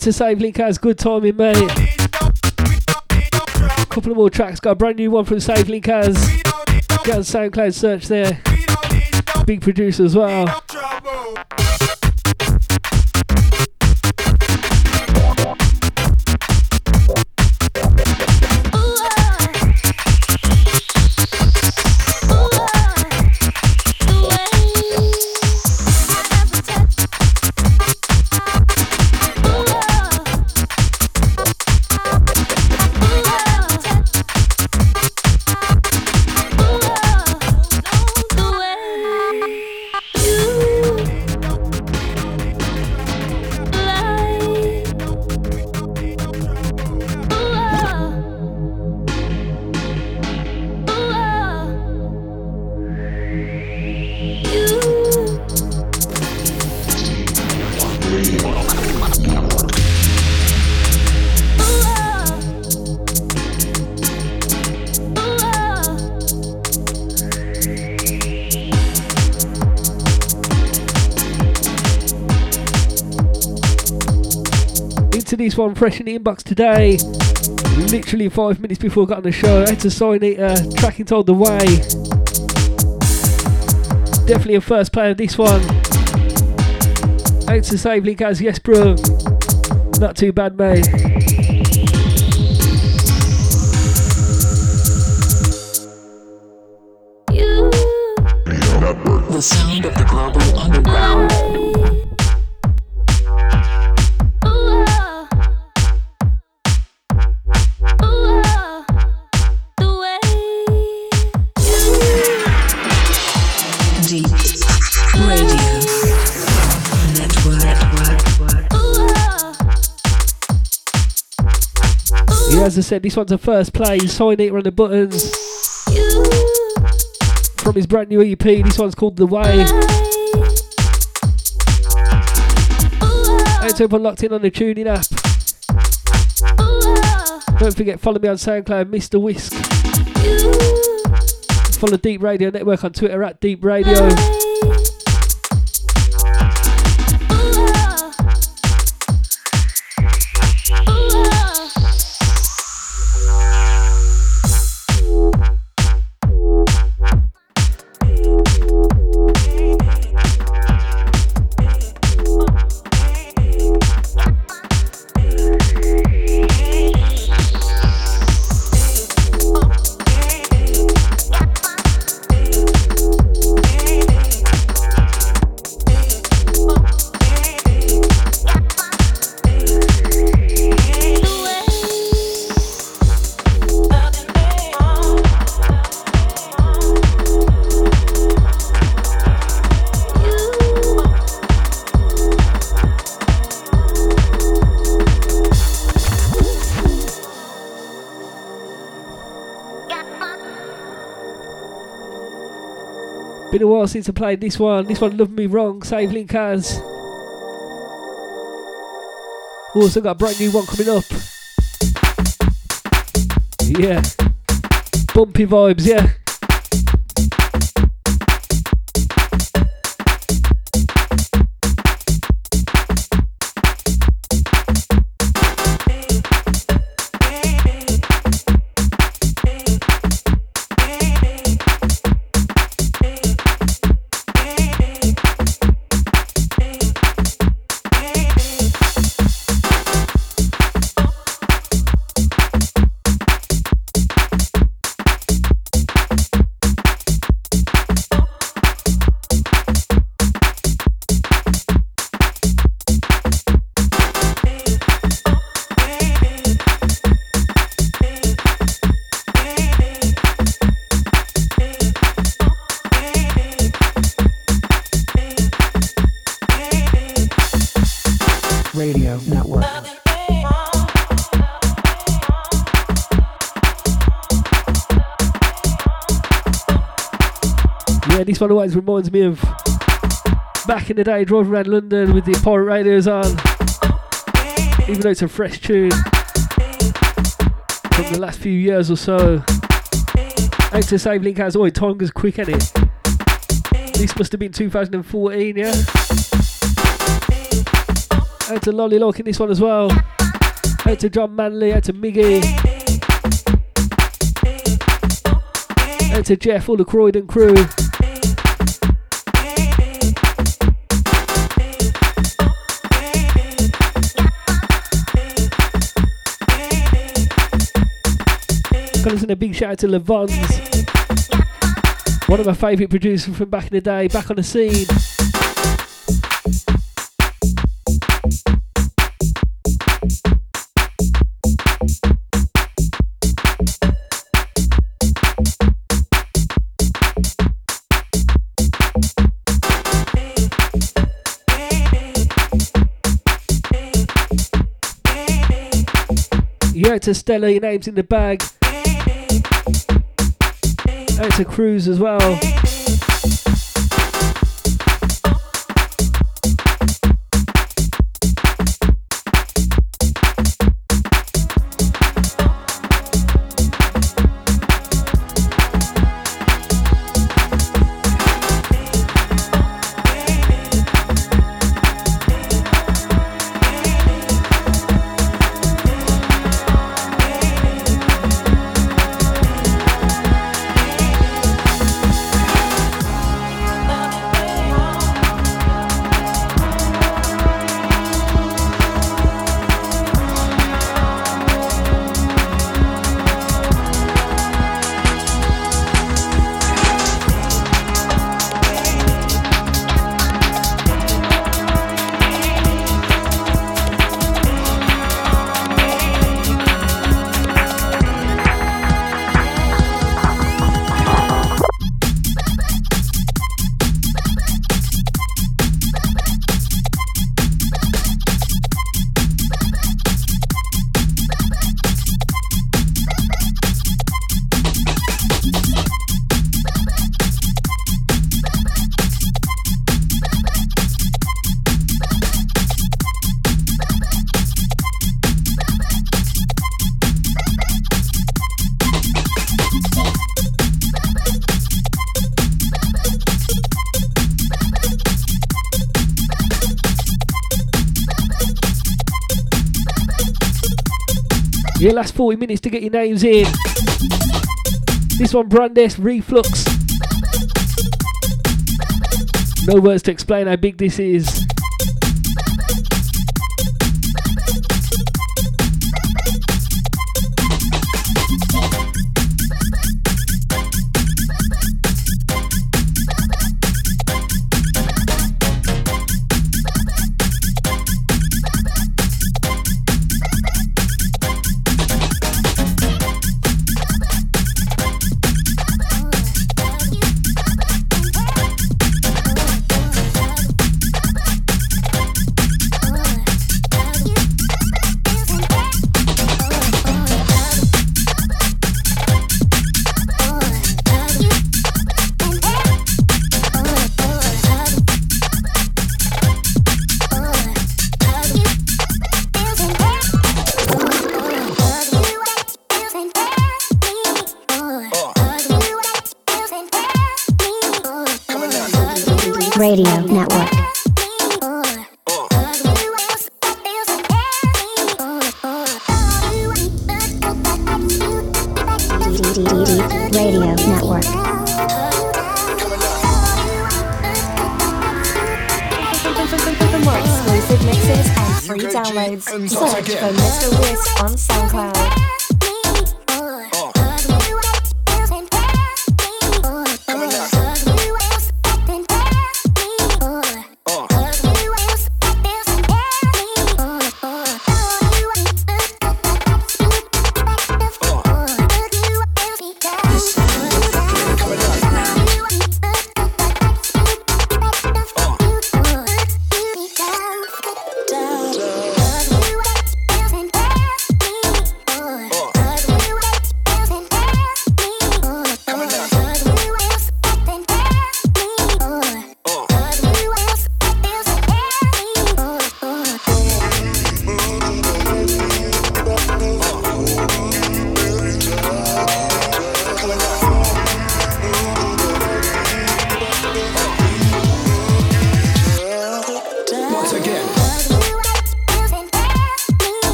It's a save link good timing, mate. Couple of more tracks, got a brand new one from Save Link has. Get on SoundCloud search there. Big producer as well. Into this one fresh in the inbox today. Literally five minutes before I got on the show, I had to sign it, uh, tracking told the way. Definitely a first player this one. Out to save link as yes bro. Not too bad mate. The sound of the as I said, this one's a first play. Sign it, run the buttons. From his brand new EP, this one's called The Way. It's open locked in on the tuning app. Don't forget, follow me on SoundCloud, Mr. Wisk. Follow D3EP Radio Network on Twitter at D3EP Radio. Since I played this one. This one, Love Me Wrong, Save Link has. Also got a brand new one coming up. Yeah. Bumpy vibes, yeah. Always reminds me of back in the day driving around London with the pirate radios on. Even though it's a fresh tune from the last few years or so. Out to save link oh, time goes quick, ain't it? This must have been 2014, yeah? Out to Lolly Lock in this one as well. Out to John Manley, out to Miggy. Out to Jeff, all the Croydon crew. A big shout out to Levons. One of my favourite producers from back in the day, back on the scene. Yeah, to Stella, your name's in the bag. Out to Cruz as well. Yeah, last 40 minutes to get your names in. This one, Brandes Reflux. No words to explain how big this is. Downloads, search for Mr. Wisk on SoundCloud.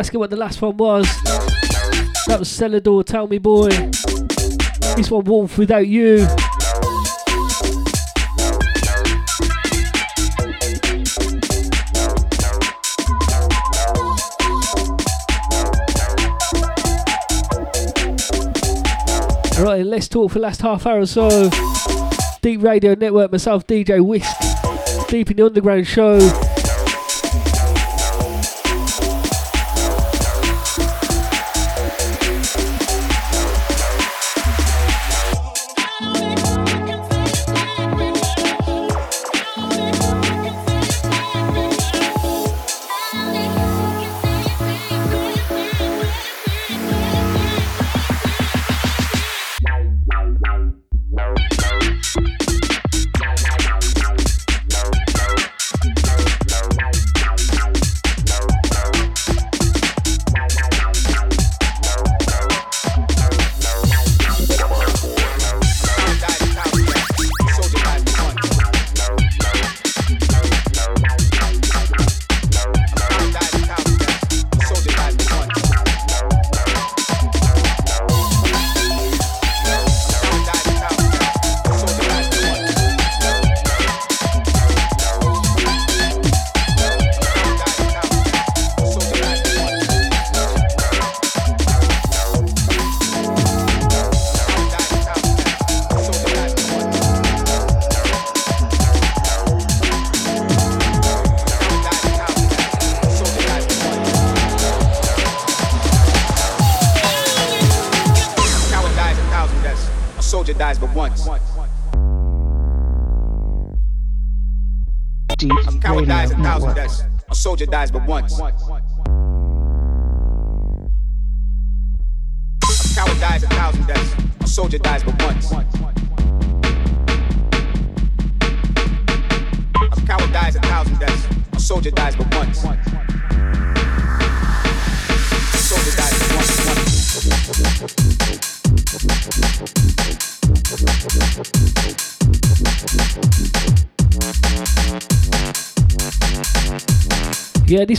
Asking what the last one was. That was Celador, Tell Me Boy. This one, Wolf Without You. Right, let's talk for the last half hour or so. D3EP Radio Network, myself, DJ Wisk. D3EP in the Underground Show.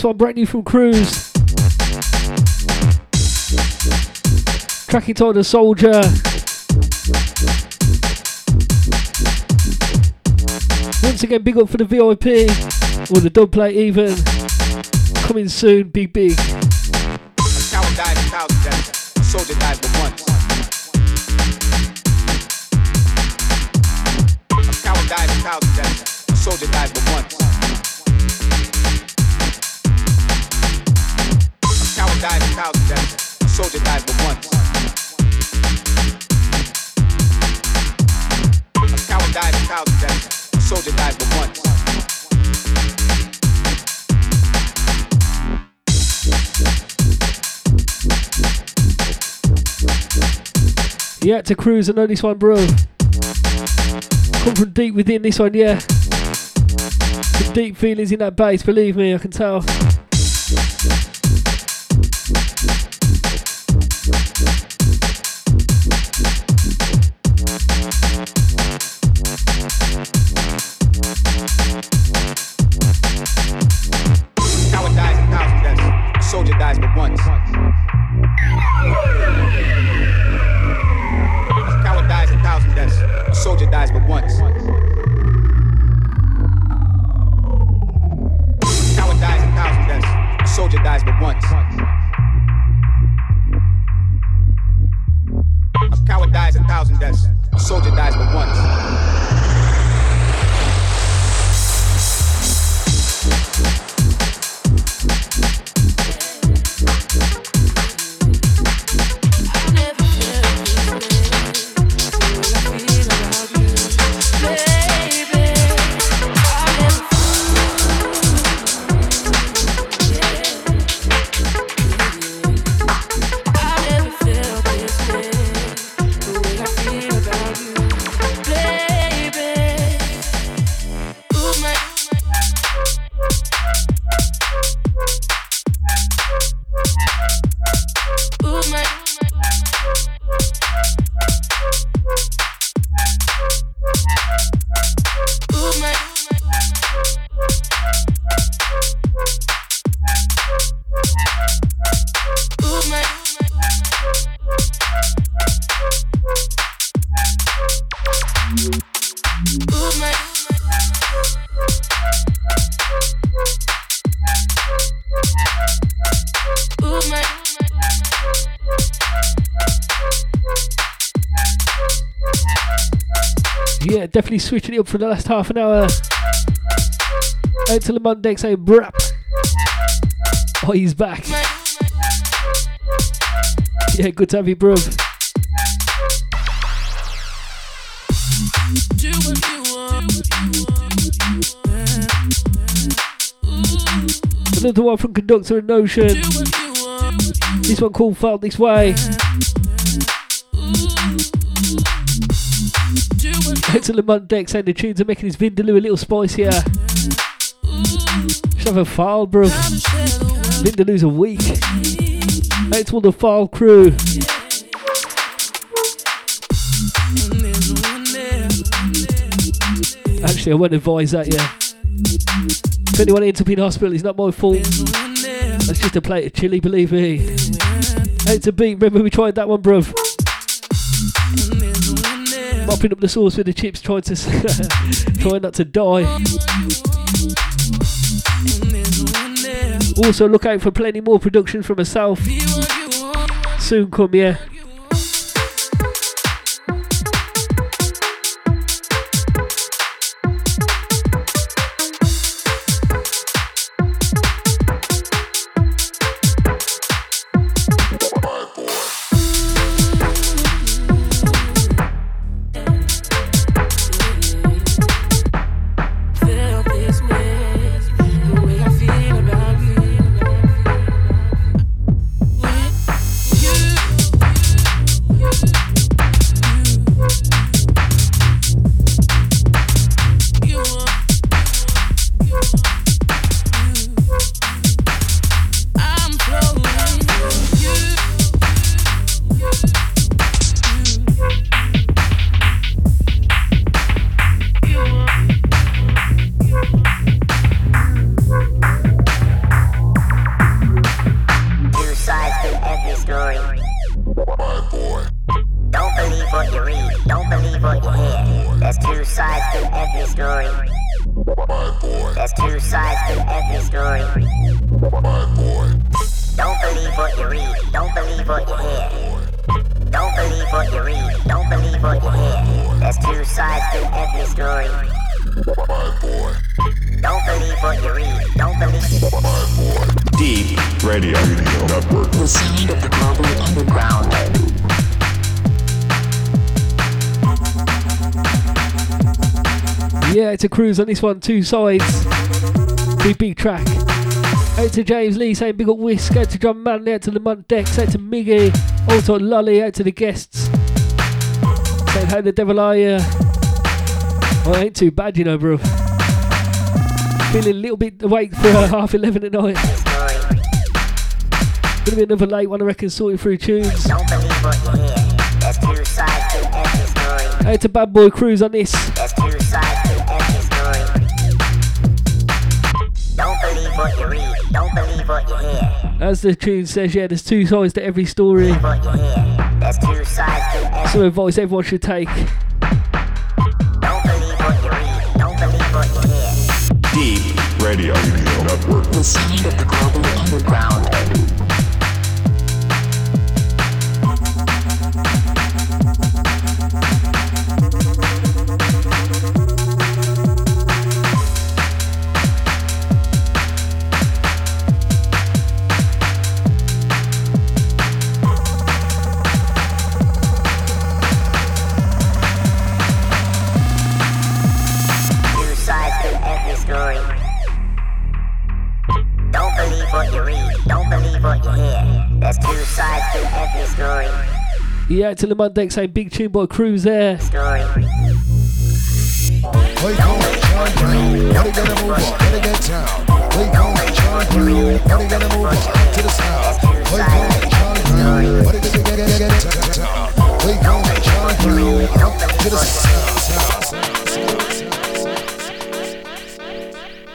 This one brand new from Cruise. Track it the soldier. Once again, big up for the VIP or the dub plate even. Coming soon, big big. To Cruise, I know this one, bro. Come from deep within this one, yeah. Some deep feelings in that bass, believe me, I can tell. Definitely switching it up for the last half an hour. To the Monday saying brap. Oh, he's back. Yeah, good to have you, bruv. Another one from Conductor and Notion. This one called Felt This Way. To Lamont Deck saying the tunes are making his Vindaloo a little spicier. Should have a file, bro. Vindaloo's a week. Out to all the file crew. Actually, I won't advise that, yeah. If anyone ends up in hospital, it's not my fault. That's just a plate of chili, believe me. Out to beat, remember we tried that one, bruv. Mopping up the sauce with the chips, trying to trying not to die. Also, look out for plenty more production from myself. Soon come, yeah. Cruise on this one, two sides. Big, big track. Out to James Lee saying big up Wisk. Out to Drum Man, out to the Lamont Dex, out to Miggy, also Lolly, out to the guests. Saying how the devil are you? Well, ain't too bad, you know, bro. Feeling a little bit awake for uh, half 11 at night. Gonna be another late one, I reckon, sorting through tunes. Don't believe what you hear. There's two sides to every story. Out to Bad Boy Cruise on this. As the tune says, yeah, there's two sides to every story. Yeah, so advice everyone should take. D3EP Radio Network. The sound of the global underground. Up to move on. Ready? Gonna move on to the sound, sound, sound,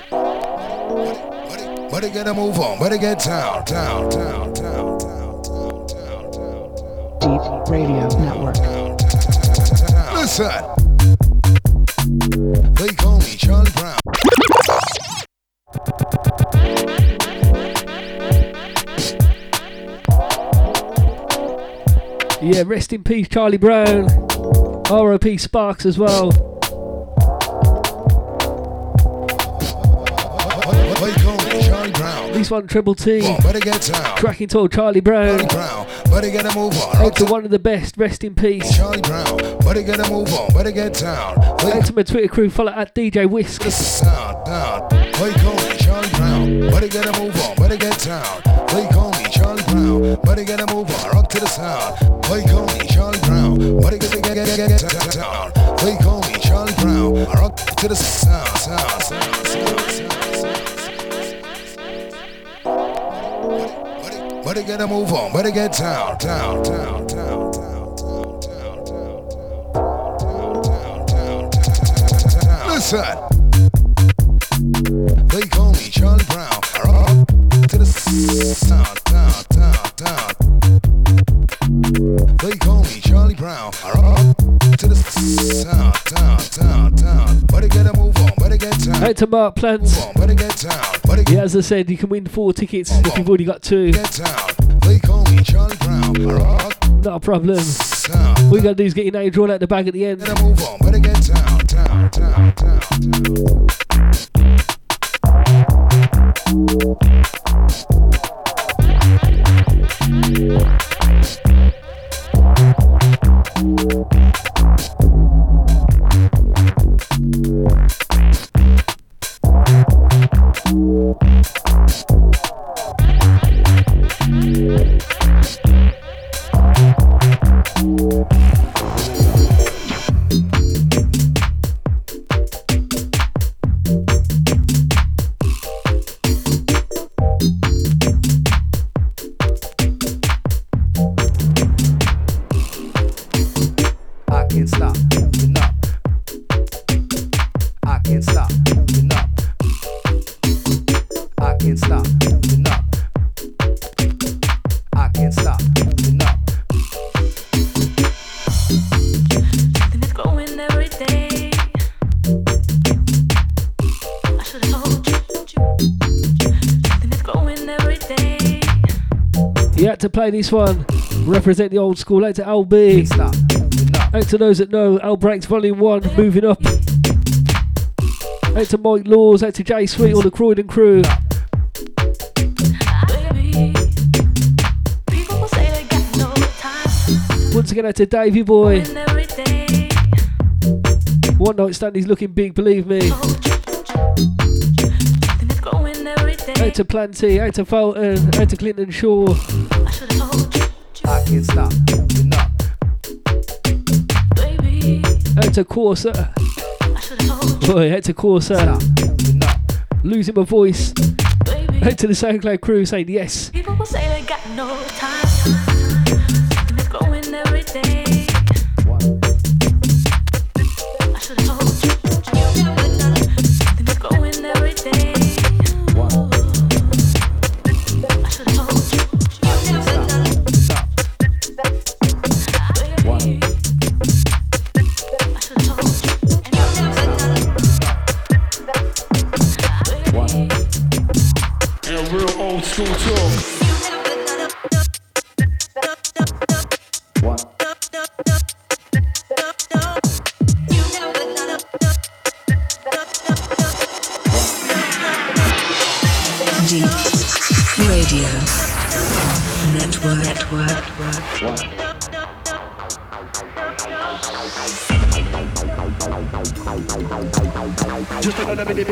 sound. Better get a move on, better get down, down, down, down, D3EP Radio Network. Listen. They call me Charlie Brown. Yeah, rest in peace, Charlie Brown. ROP Sparks as well. This one, Triple T. Come on, better get down. Tracking told Charlie Brown. Charlie Brown. Better get a move on. Out to one of the best, rest in peace. Charlie Brown. Better get a move on. Better get down. Out to my Twitter crew, follow at DJ Wisk. Sound down. They call me Charlie Brown. Better get a move on. Better get down. They call me Charlie Brown. Better get a move on. Rock to the sound. They call me Charlie Brown. Better get get get get get down. Call me Charlie Brown. Rock to the sound. Sound. Sound. Sound. Sound. Better get a move on. Better get down. Down. Down. Down. Listen. They call me Charlie Brown. To the sound, down, down, down. They call me Charlie Brown. To the sound, down, down, down. Better get a move on, better get down. Out to Mark Plants. Better get down, Yeah, as I said, you can win four tickets if you've already got two. They call me Charlie Brown. Not a problem. All you gotta do is get your name drawn out the bag at the end. move on, better get down, down, down, down, down. I had to play this one. Represent the old school. Out to LB. Out to those that know, L Breaks Volume 1, moving up. Out to Mike Laws, out to Jay Sweet, all the Croydon crew. Once again, out to Davey Boy. One night stand, he's looking big, believe me. Out to Planty, out to Fulton, out to Clinton Shaw. I can't stop moving up. Out to Corsa. Boy, out to Corsa. Losing my voice. Out to the SoundCloud crew saying yes. People will say they got no time.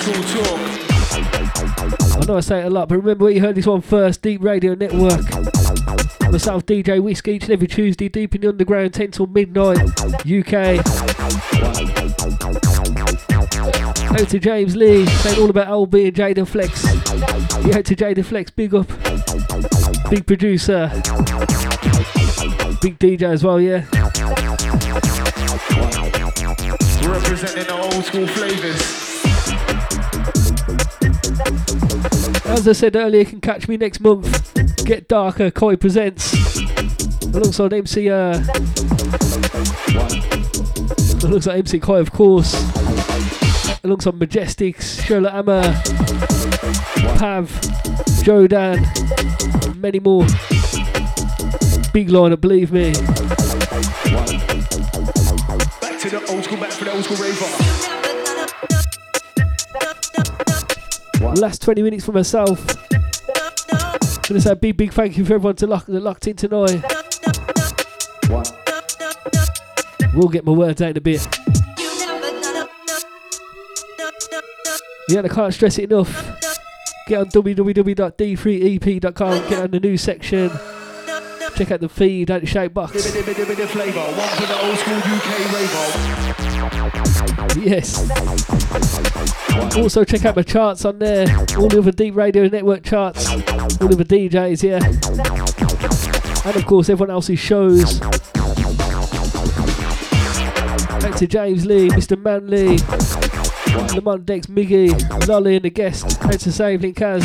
School talk. I know I say it a lot, but remember where you heard this one first D3EP Radio Network. Myself, DJ Whiskey, each and every Tuesday, D3EP in the underground, 10 till midnight, UK. Out to James Lee, saying all about LB and Jaden Flex. Yeah, out to Jaden Flex, big up. Big producer. Big DJ as well, yeah. Representing the old school flavors. As I said earlier, you can catch me next month. Get Darker, Koi Presents. Alongside MC, uh. Alongside MC Koi, of course. Alongside Majestics, Shola Ama, Pav, Jodan, many more. Big lineup, believe me. Back to the old school, back for the old school raver. Last 20 minutes for myself. I'm Gonna say a big, big thank you for everyone to lock, that locked in tonight. We'll get my words out in a bit. Yeah, I can't stress it enough. Get on www.d3ep.com, get on the news section. Check out the feed, out the shout box. Yes. Also check out my charts on there. All the other D3EP Radio Network charts. All the other DJs, yeah. And of course everyone else's shows. Back to James Lee, Mr. Manley, Lamont Dex, Miggy, Lolly and the guest. Out to Save Kaz.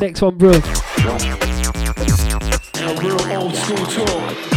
Next one, bro. A real old school talk.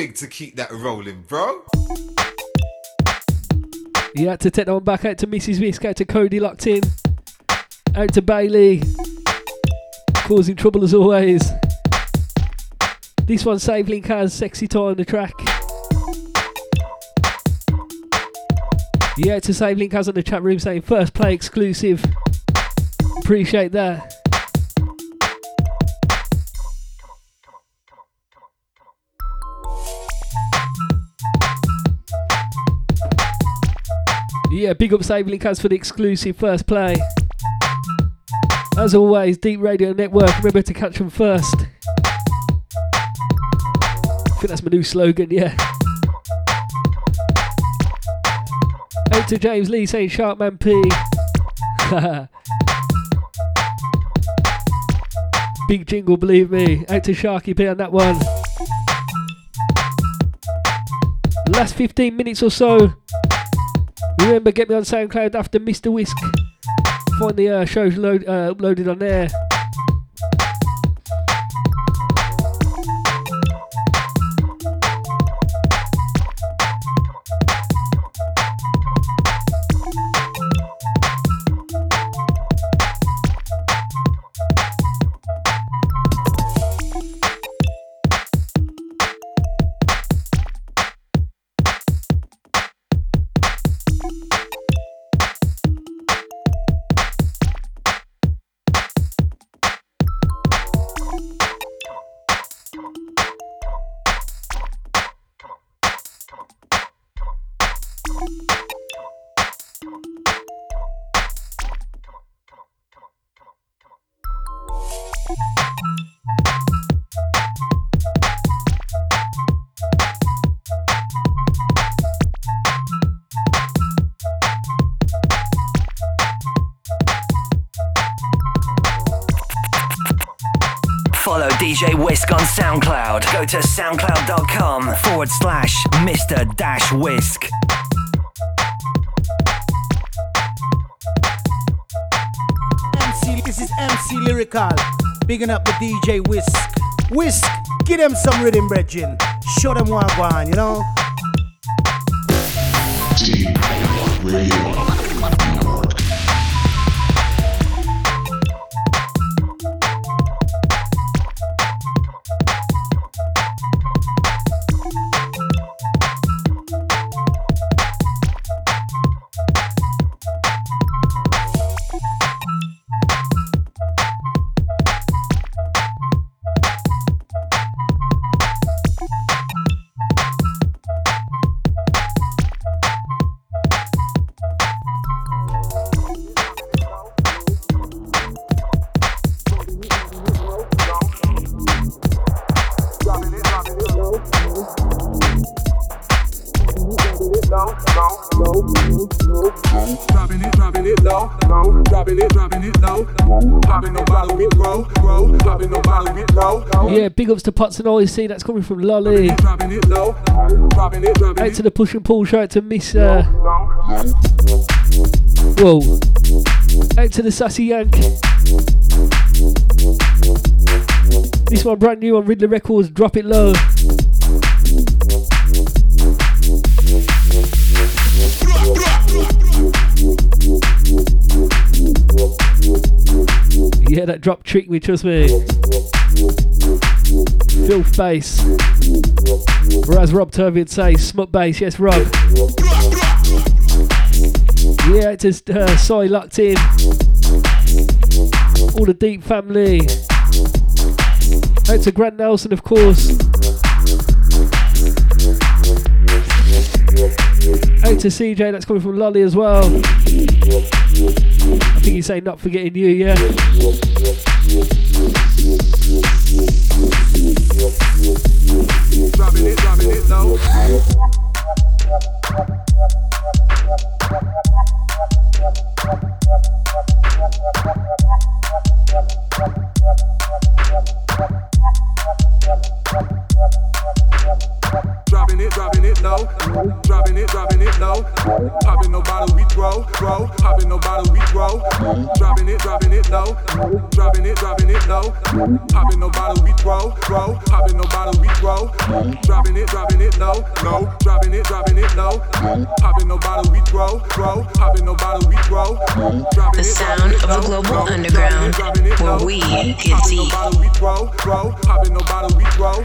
Big to keep that rolling, bro. Had to take that one back out to Mrs. Wisk, out to Cody locked in, out to Bailey, causing trouble as always. This one, Save Link has sexy tie on the track. Yeah, to save link has on the chat room saying first play exclusive. Appreciate that. Yeah, big up Link has for the exclusive first play. As always, D3EP Radio Network, remember to catch them first. I think that's my new slogan, yeah. Out to James Lee saying Sharpman P. Big jingle, believe me. Out to Sharky P on that one. Last 15 minutes or so. Remember, get me on SoundCloud after Mr. Wisk. Find the uh, shows load, uh, uploaded on there. DJ Wisk on SoundCloud. Go to soundcloud.com forward slash Mr. Dash Wisk. MC, this is MC Lyrical, bigging up the DJ Wisk. Wisk, give them some rhythm, brethren. Show them what I want, you know? Dropping Ups to Putz and. See, that's coming from Lolly. Dropping it low, dropping it, dropping Out to the push and pull. Shout out to Miss. Uh, whoa. Out to the Sassy Yank. This one brand new on Ridley Records. Drop it low. Yeah, that drop tricked me, trust me. Filth bass. Or as Rob Turvey would say, smut bass. Yes, Rob. Yeah, it's just uh, Soy locked in. All the deep family. Out to Grant Nelson, of course. Out to CJ, that's coming from Lolly as well. I think he's saying not forgetting you, yeah. Dropping it, it, low. Dropping it, dropping it low. Popping no bottle, we throw, throw. Popping no bottle, we throw. Dropping it, dropping it low. Dropping it, dropping it low. Popping no bottle, we throw, throw. Popping no bottle, we throw. Dropping it, dropping it low, low. Dropping it, dropping it low. Popping no bottle, we throw, throw. Popping no bottle, we throw. Dropping The it, sound dropping it of the low, global underground, Dropping it, dropping it where low. we get Popping no bottle, we throw, throw. Popping no bottle, we throw.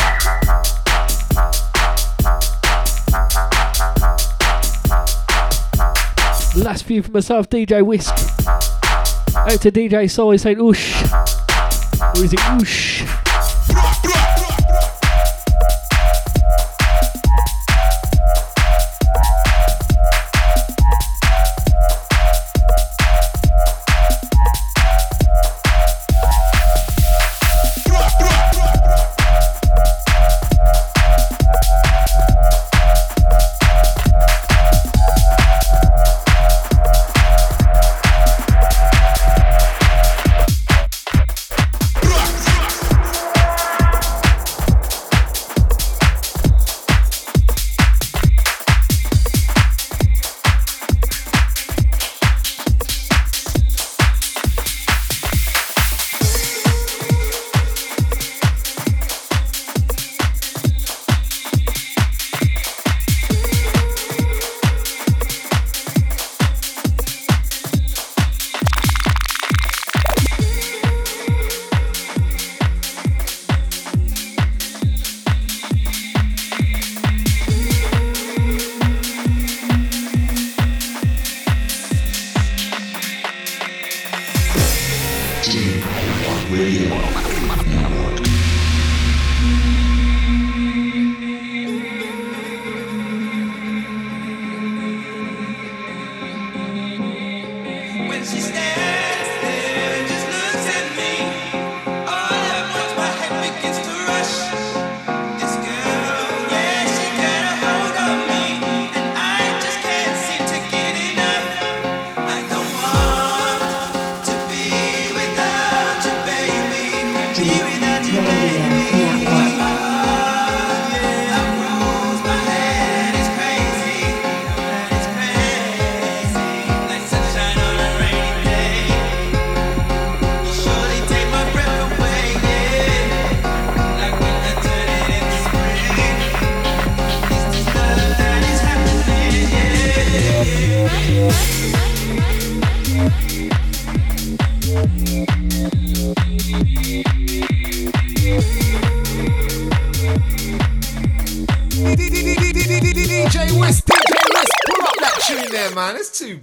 Last few for myself, DJ Wisk. Out to DJ Soul saying oosh. Or is it oosh?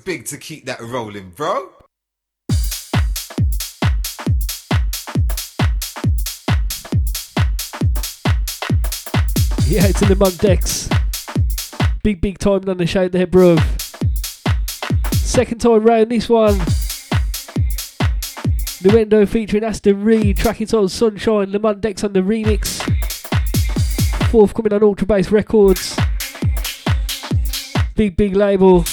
Big to keep that rolling, bro. Yeah, it's in the mud decks. Big, big time on the show there, bruv. Second time round this one. Nuendo featuring Aston Reed, track entitled Sunshine, Le Decks on the remix. Forthcoming on Ultra Bass Records. Big, big label.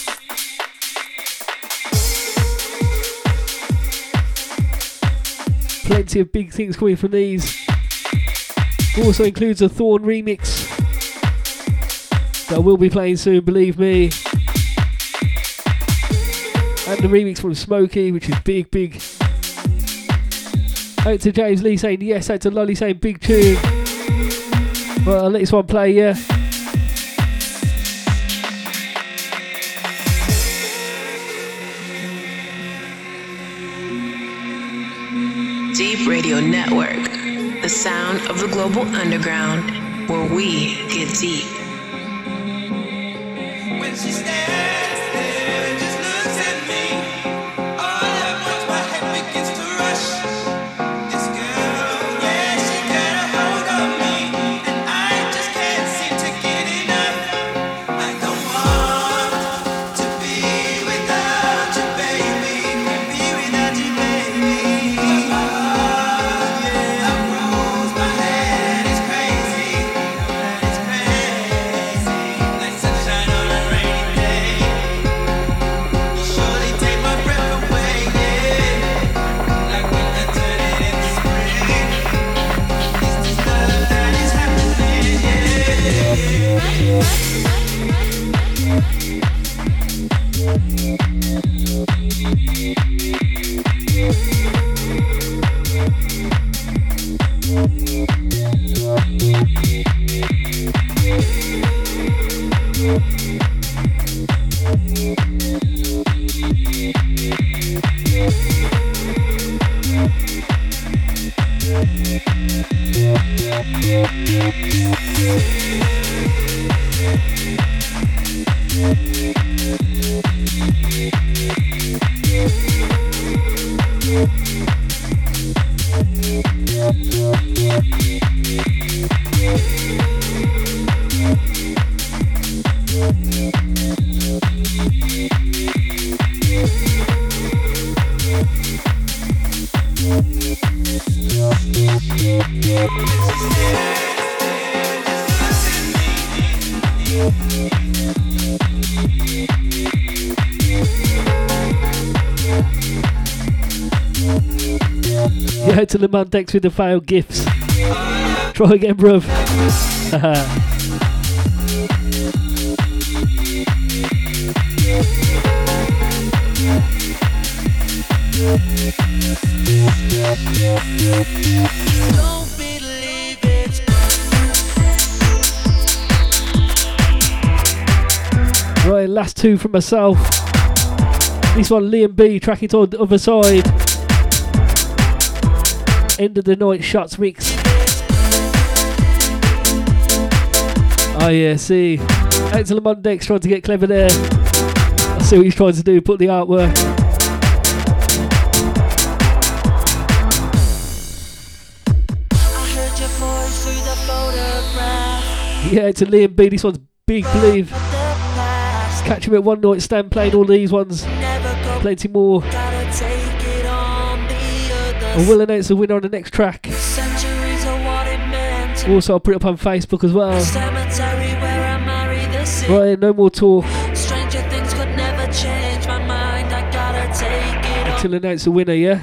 Plenty of big things coming from these. Also includes a Thorn remix that will be playing soon, believe me. And the remix from Smokey, which is big, big. Out to James Lee saying yes, out to Lolly saying big tune. Well, I'll let this one play, yeah. D3EP Radio Network, the sound of the global underground, where we get deep. To the man decks with the failed gifts. Try again, bruv. Right, last two from myself. This one, Liam B, track it on the other side. End of the night shots mix. Oh yeah, see. Axel Mondex trying to get clever there. I see what he's trying to do, put the artwork. Yeah, it's a Liam B. This one's big believe. Catch him at one night stand playing all these ones. Plenty more. I will announce the winner on the next track. Also, I'll put it up on Facebook as well. Right, no more talk. Until I gotta take it. Until announce the winner, yeah?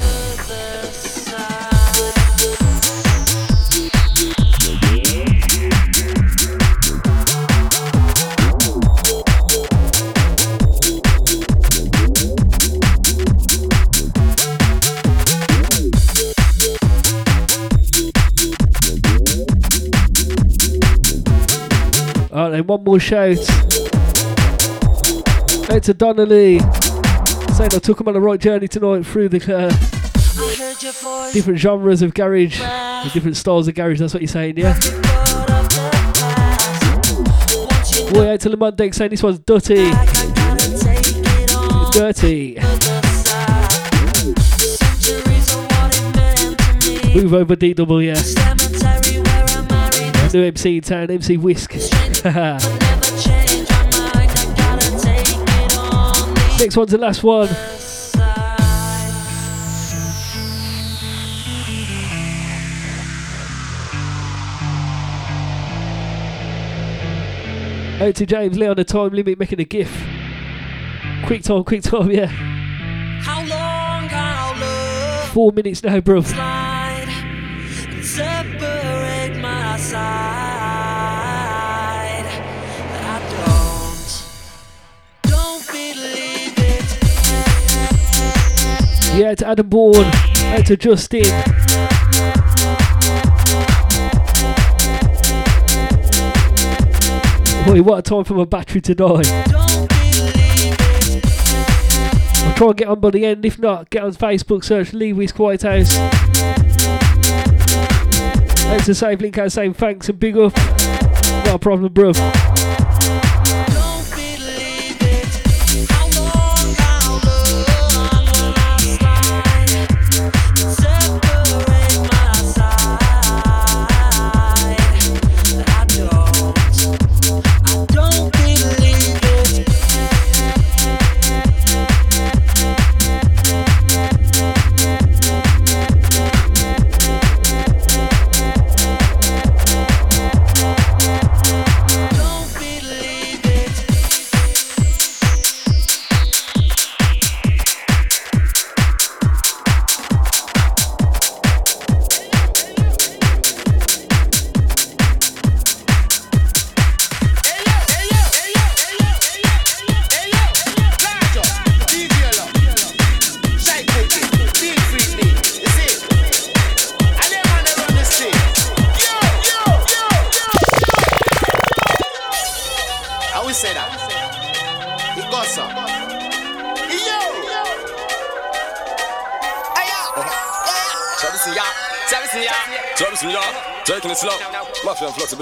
Then, one more shout. Out to Donnelly. Saying I took him on the right journey tonight through the uh, different genres of garage, the different styles of garage, that's what you're saying, yeah? Boy, out to Lamont Deck saying this one's dirty. It's dirty. Move over DW, New MC in town, MC Wisk. Next one's the last one. Out to James Lee on the time limit making a gif. Quick time, quick time, yeah. How long I'll love Four minutes now, bruv. Yeah, to Adam Bourne. Out to Justin. Boy, what a time for my battery to die. I'll try and get on by the end. If not, get on Facebook, search Lewis Quiet House. That's the same link out saying thanks and big up. Not a problem, bruv.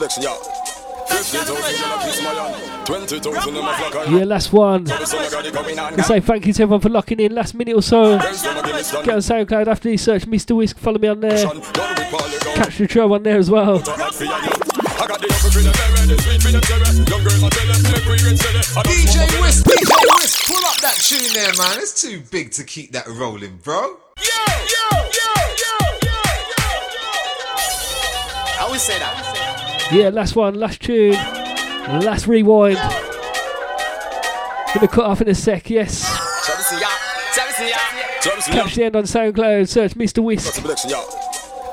My flock. Yeah, last one. I say thank you to everyone for locking in last minute or so. Get on SoundCloud after you search Mr. Wisk, follow me on there. Catch the show on there as well. DJ Wisk, DJ Wisk, pull up that tune there, man. It's too big to keep that rolling, bro. How we say that? Yeah, last one, last tune, last rewind. Gonna cut off in a sec, yes. Catch the end on SoundCloud, search Mr. Wisk. Selection ya.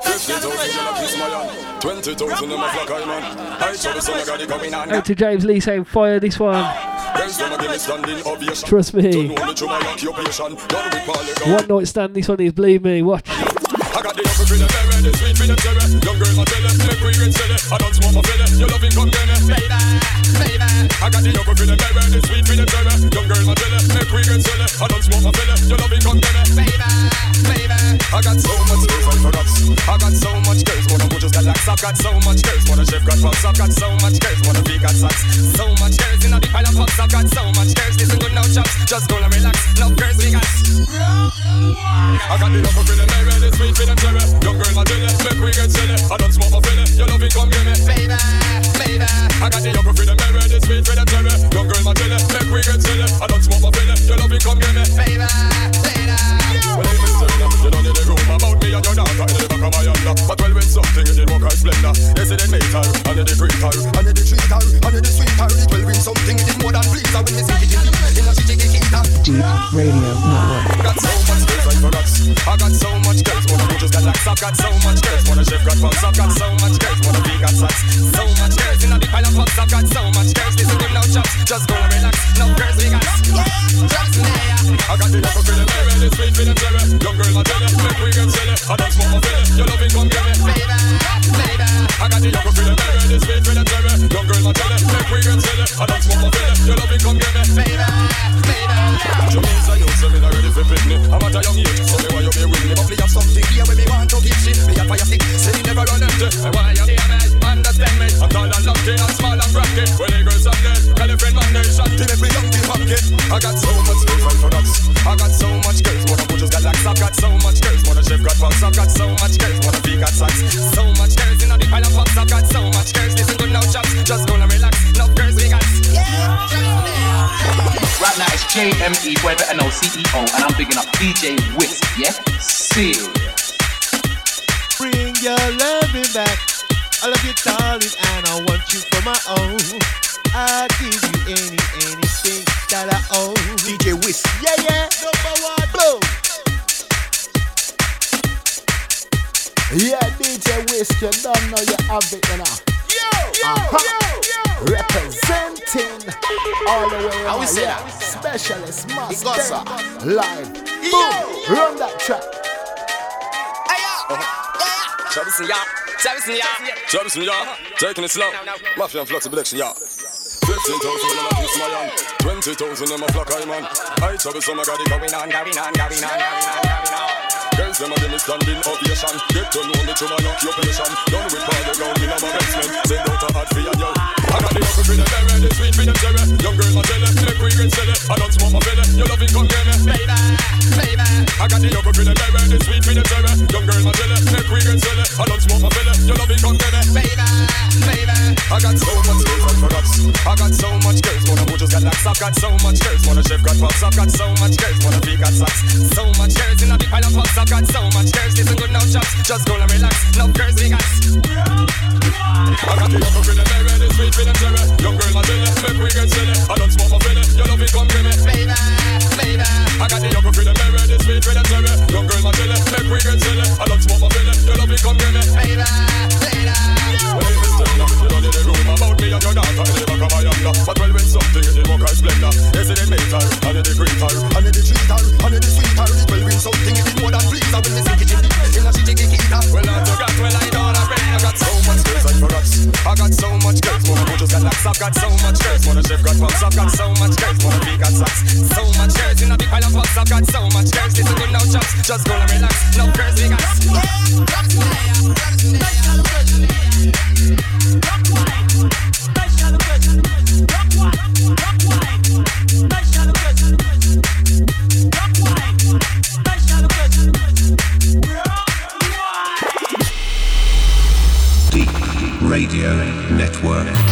15,000 in a piece my hand, 20,000 in my flock. I man, I Travis so I got it going on. Out to James Lee saying fire this one. Trust me. One night stand this one is, believe me, watch. I got the the sweet for the cherry. Young girl, my jelly, make we get silly. I don't smoke my filly, your loving come get me. Baby, baby. I got the upper the berry, the sweet for the cherry. Young girl, my jelly, make we get silly. I don't smoke my filly, your loving come get me. Baby, baby. I got so much girls I forgot. I got so much girls, wanna go just got lax. I've got so much girls, wanna chef got pops. I've got so much girls, wanna be got socks. So much girls in a big pile of pops. I've got so much girls, listen good now, chops. Just gonna relax, no girls we got. I got the upper the berry, the sweet for the Got so much girls wanna chef got pops. I've got so much girls wanna be got socks. So much girls in a big pile of pots. I've got so much girls listen good now chops. Just gonna relax. No girls we got. Just me. I got the upper for the the sweet for the CEO, and I'm bigging up DJ Wisk, yeah? Serious. Up. Live. Boom. Run that track. Travis ya, Travis ya, Travis ya, taking it slow. Mafia and flux selection ya. 15,000 in my piece my hand, 20,000 in my flock I man. I Travis so my got it going on, going on, going on, going on, going on. Girls them a give me standing ovation. Get to know me through my occupation. Done with all the ground in my basement. Send out a hot for ya yo. I got the upper for the berry, the sweet for the cherry. Young girl my jelly, make we get silly. I don't smoke my belly, your loving come get me. Baby, baby. I got the upper for the berry, the sweet for the cherry. Young girl my jelly, make we get silly. I don't smoke my belly, your loving come get me. Baby, baby. I got so much girls I. I got so much girls wanna go just. I've got so much girls wanna chef got pops. I've got so much girls wanna be got socks. So much girls in a big pile of pots. I've got so much girls listen good now chops. Just gonna relax. No girls we got. I got the upper for the berry, the sweet the cherry. Young girl my jelly, make we get silly. I don't smoke my belly, your love it come give me. Baby, baby. I got the for the berry, the sweet for the. Young girl my jelly, make we get silly. I don't smoke my belly, your love it come give me. Baby, baby. Well, hey, Mr. Now, you don't need the room about me and your daughter the back of my. But well, when something in the and splendor, say they make her, and they greet her, and they treat her, and they sweet her. It will bring something in it more than please her when they sing it in well, I well, I got so much girls, I got so much girls, wanna. I got so much wanna got. I got so much girls, wanna be got. So much girls. I got so much girls, to no. Just go and relax, no girls, we got. Radio Network.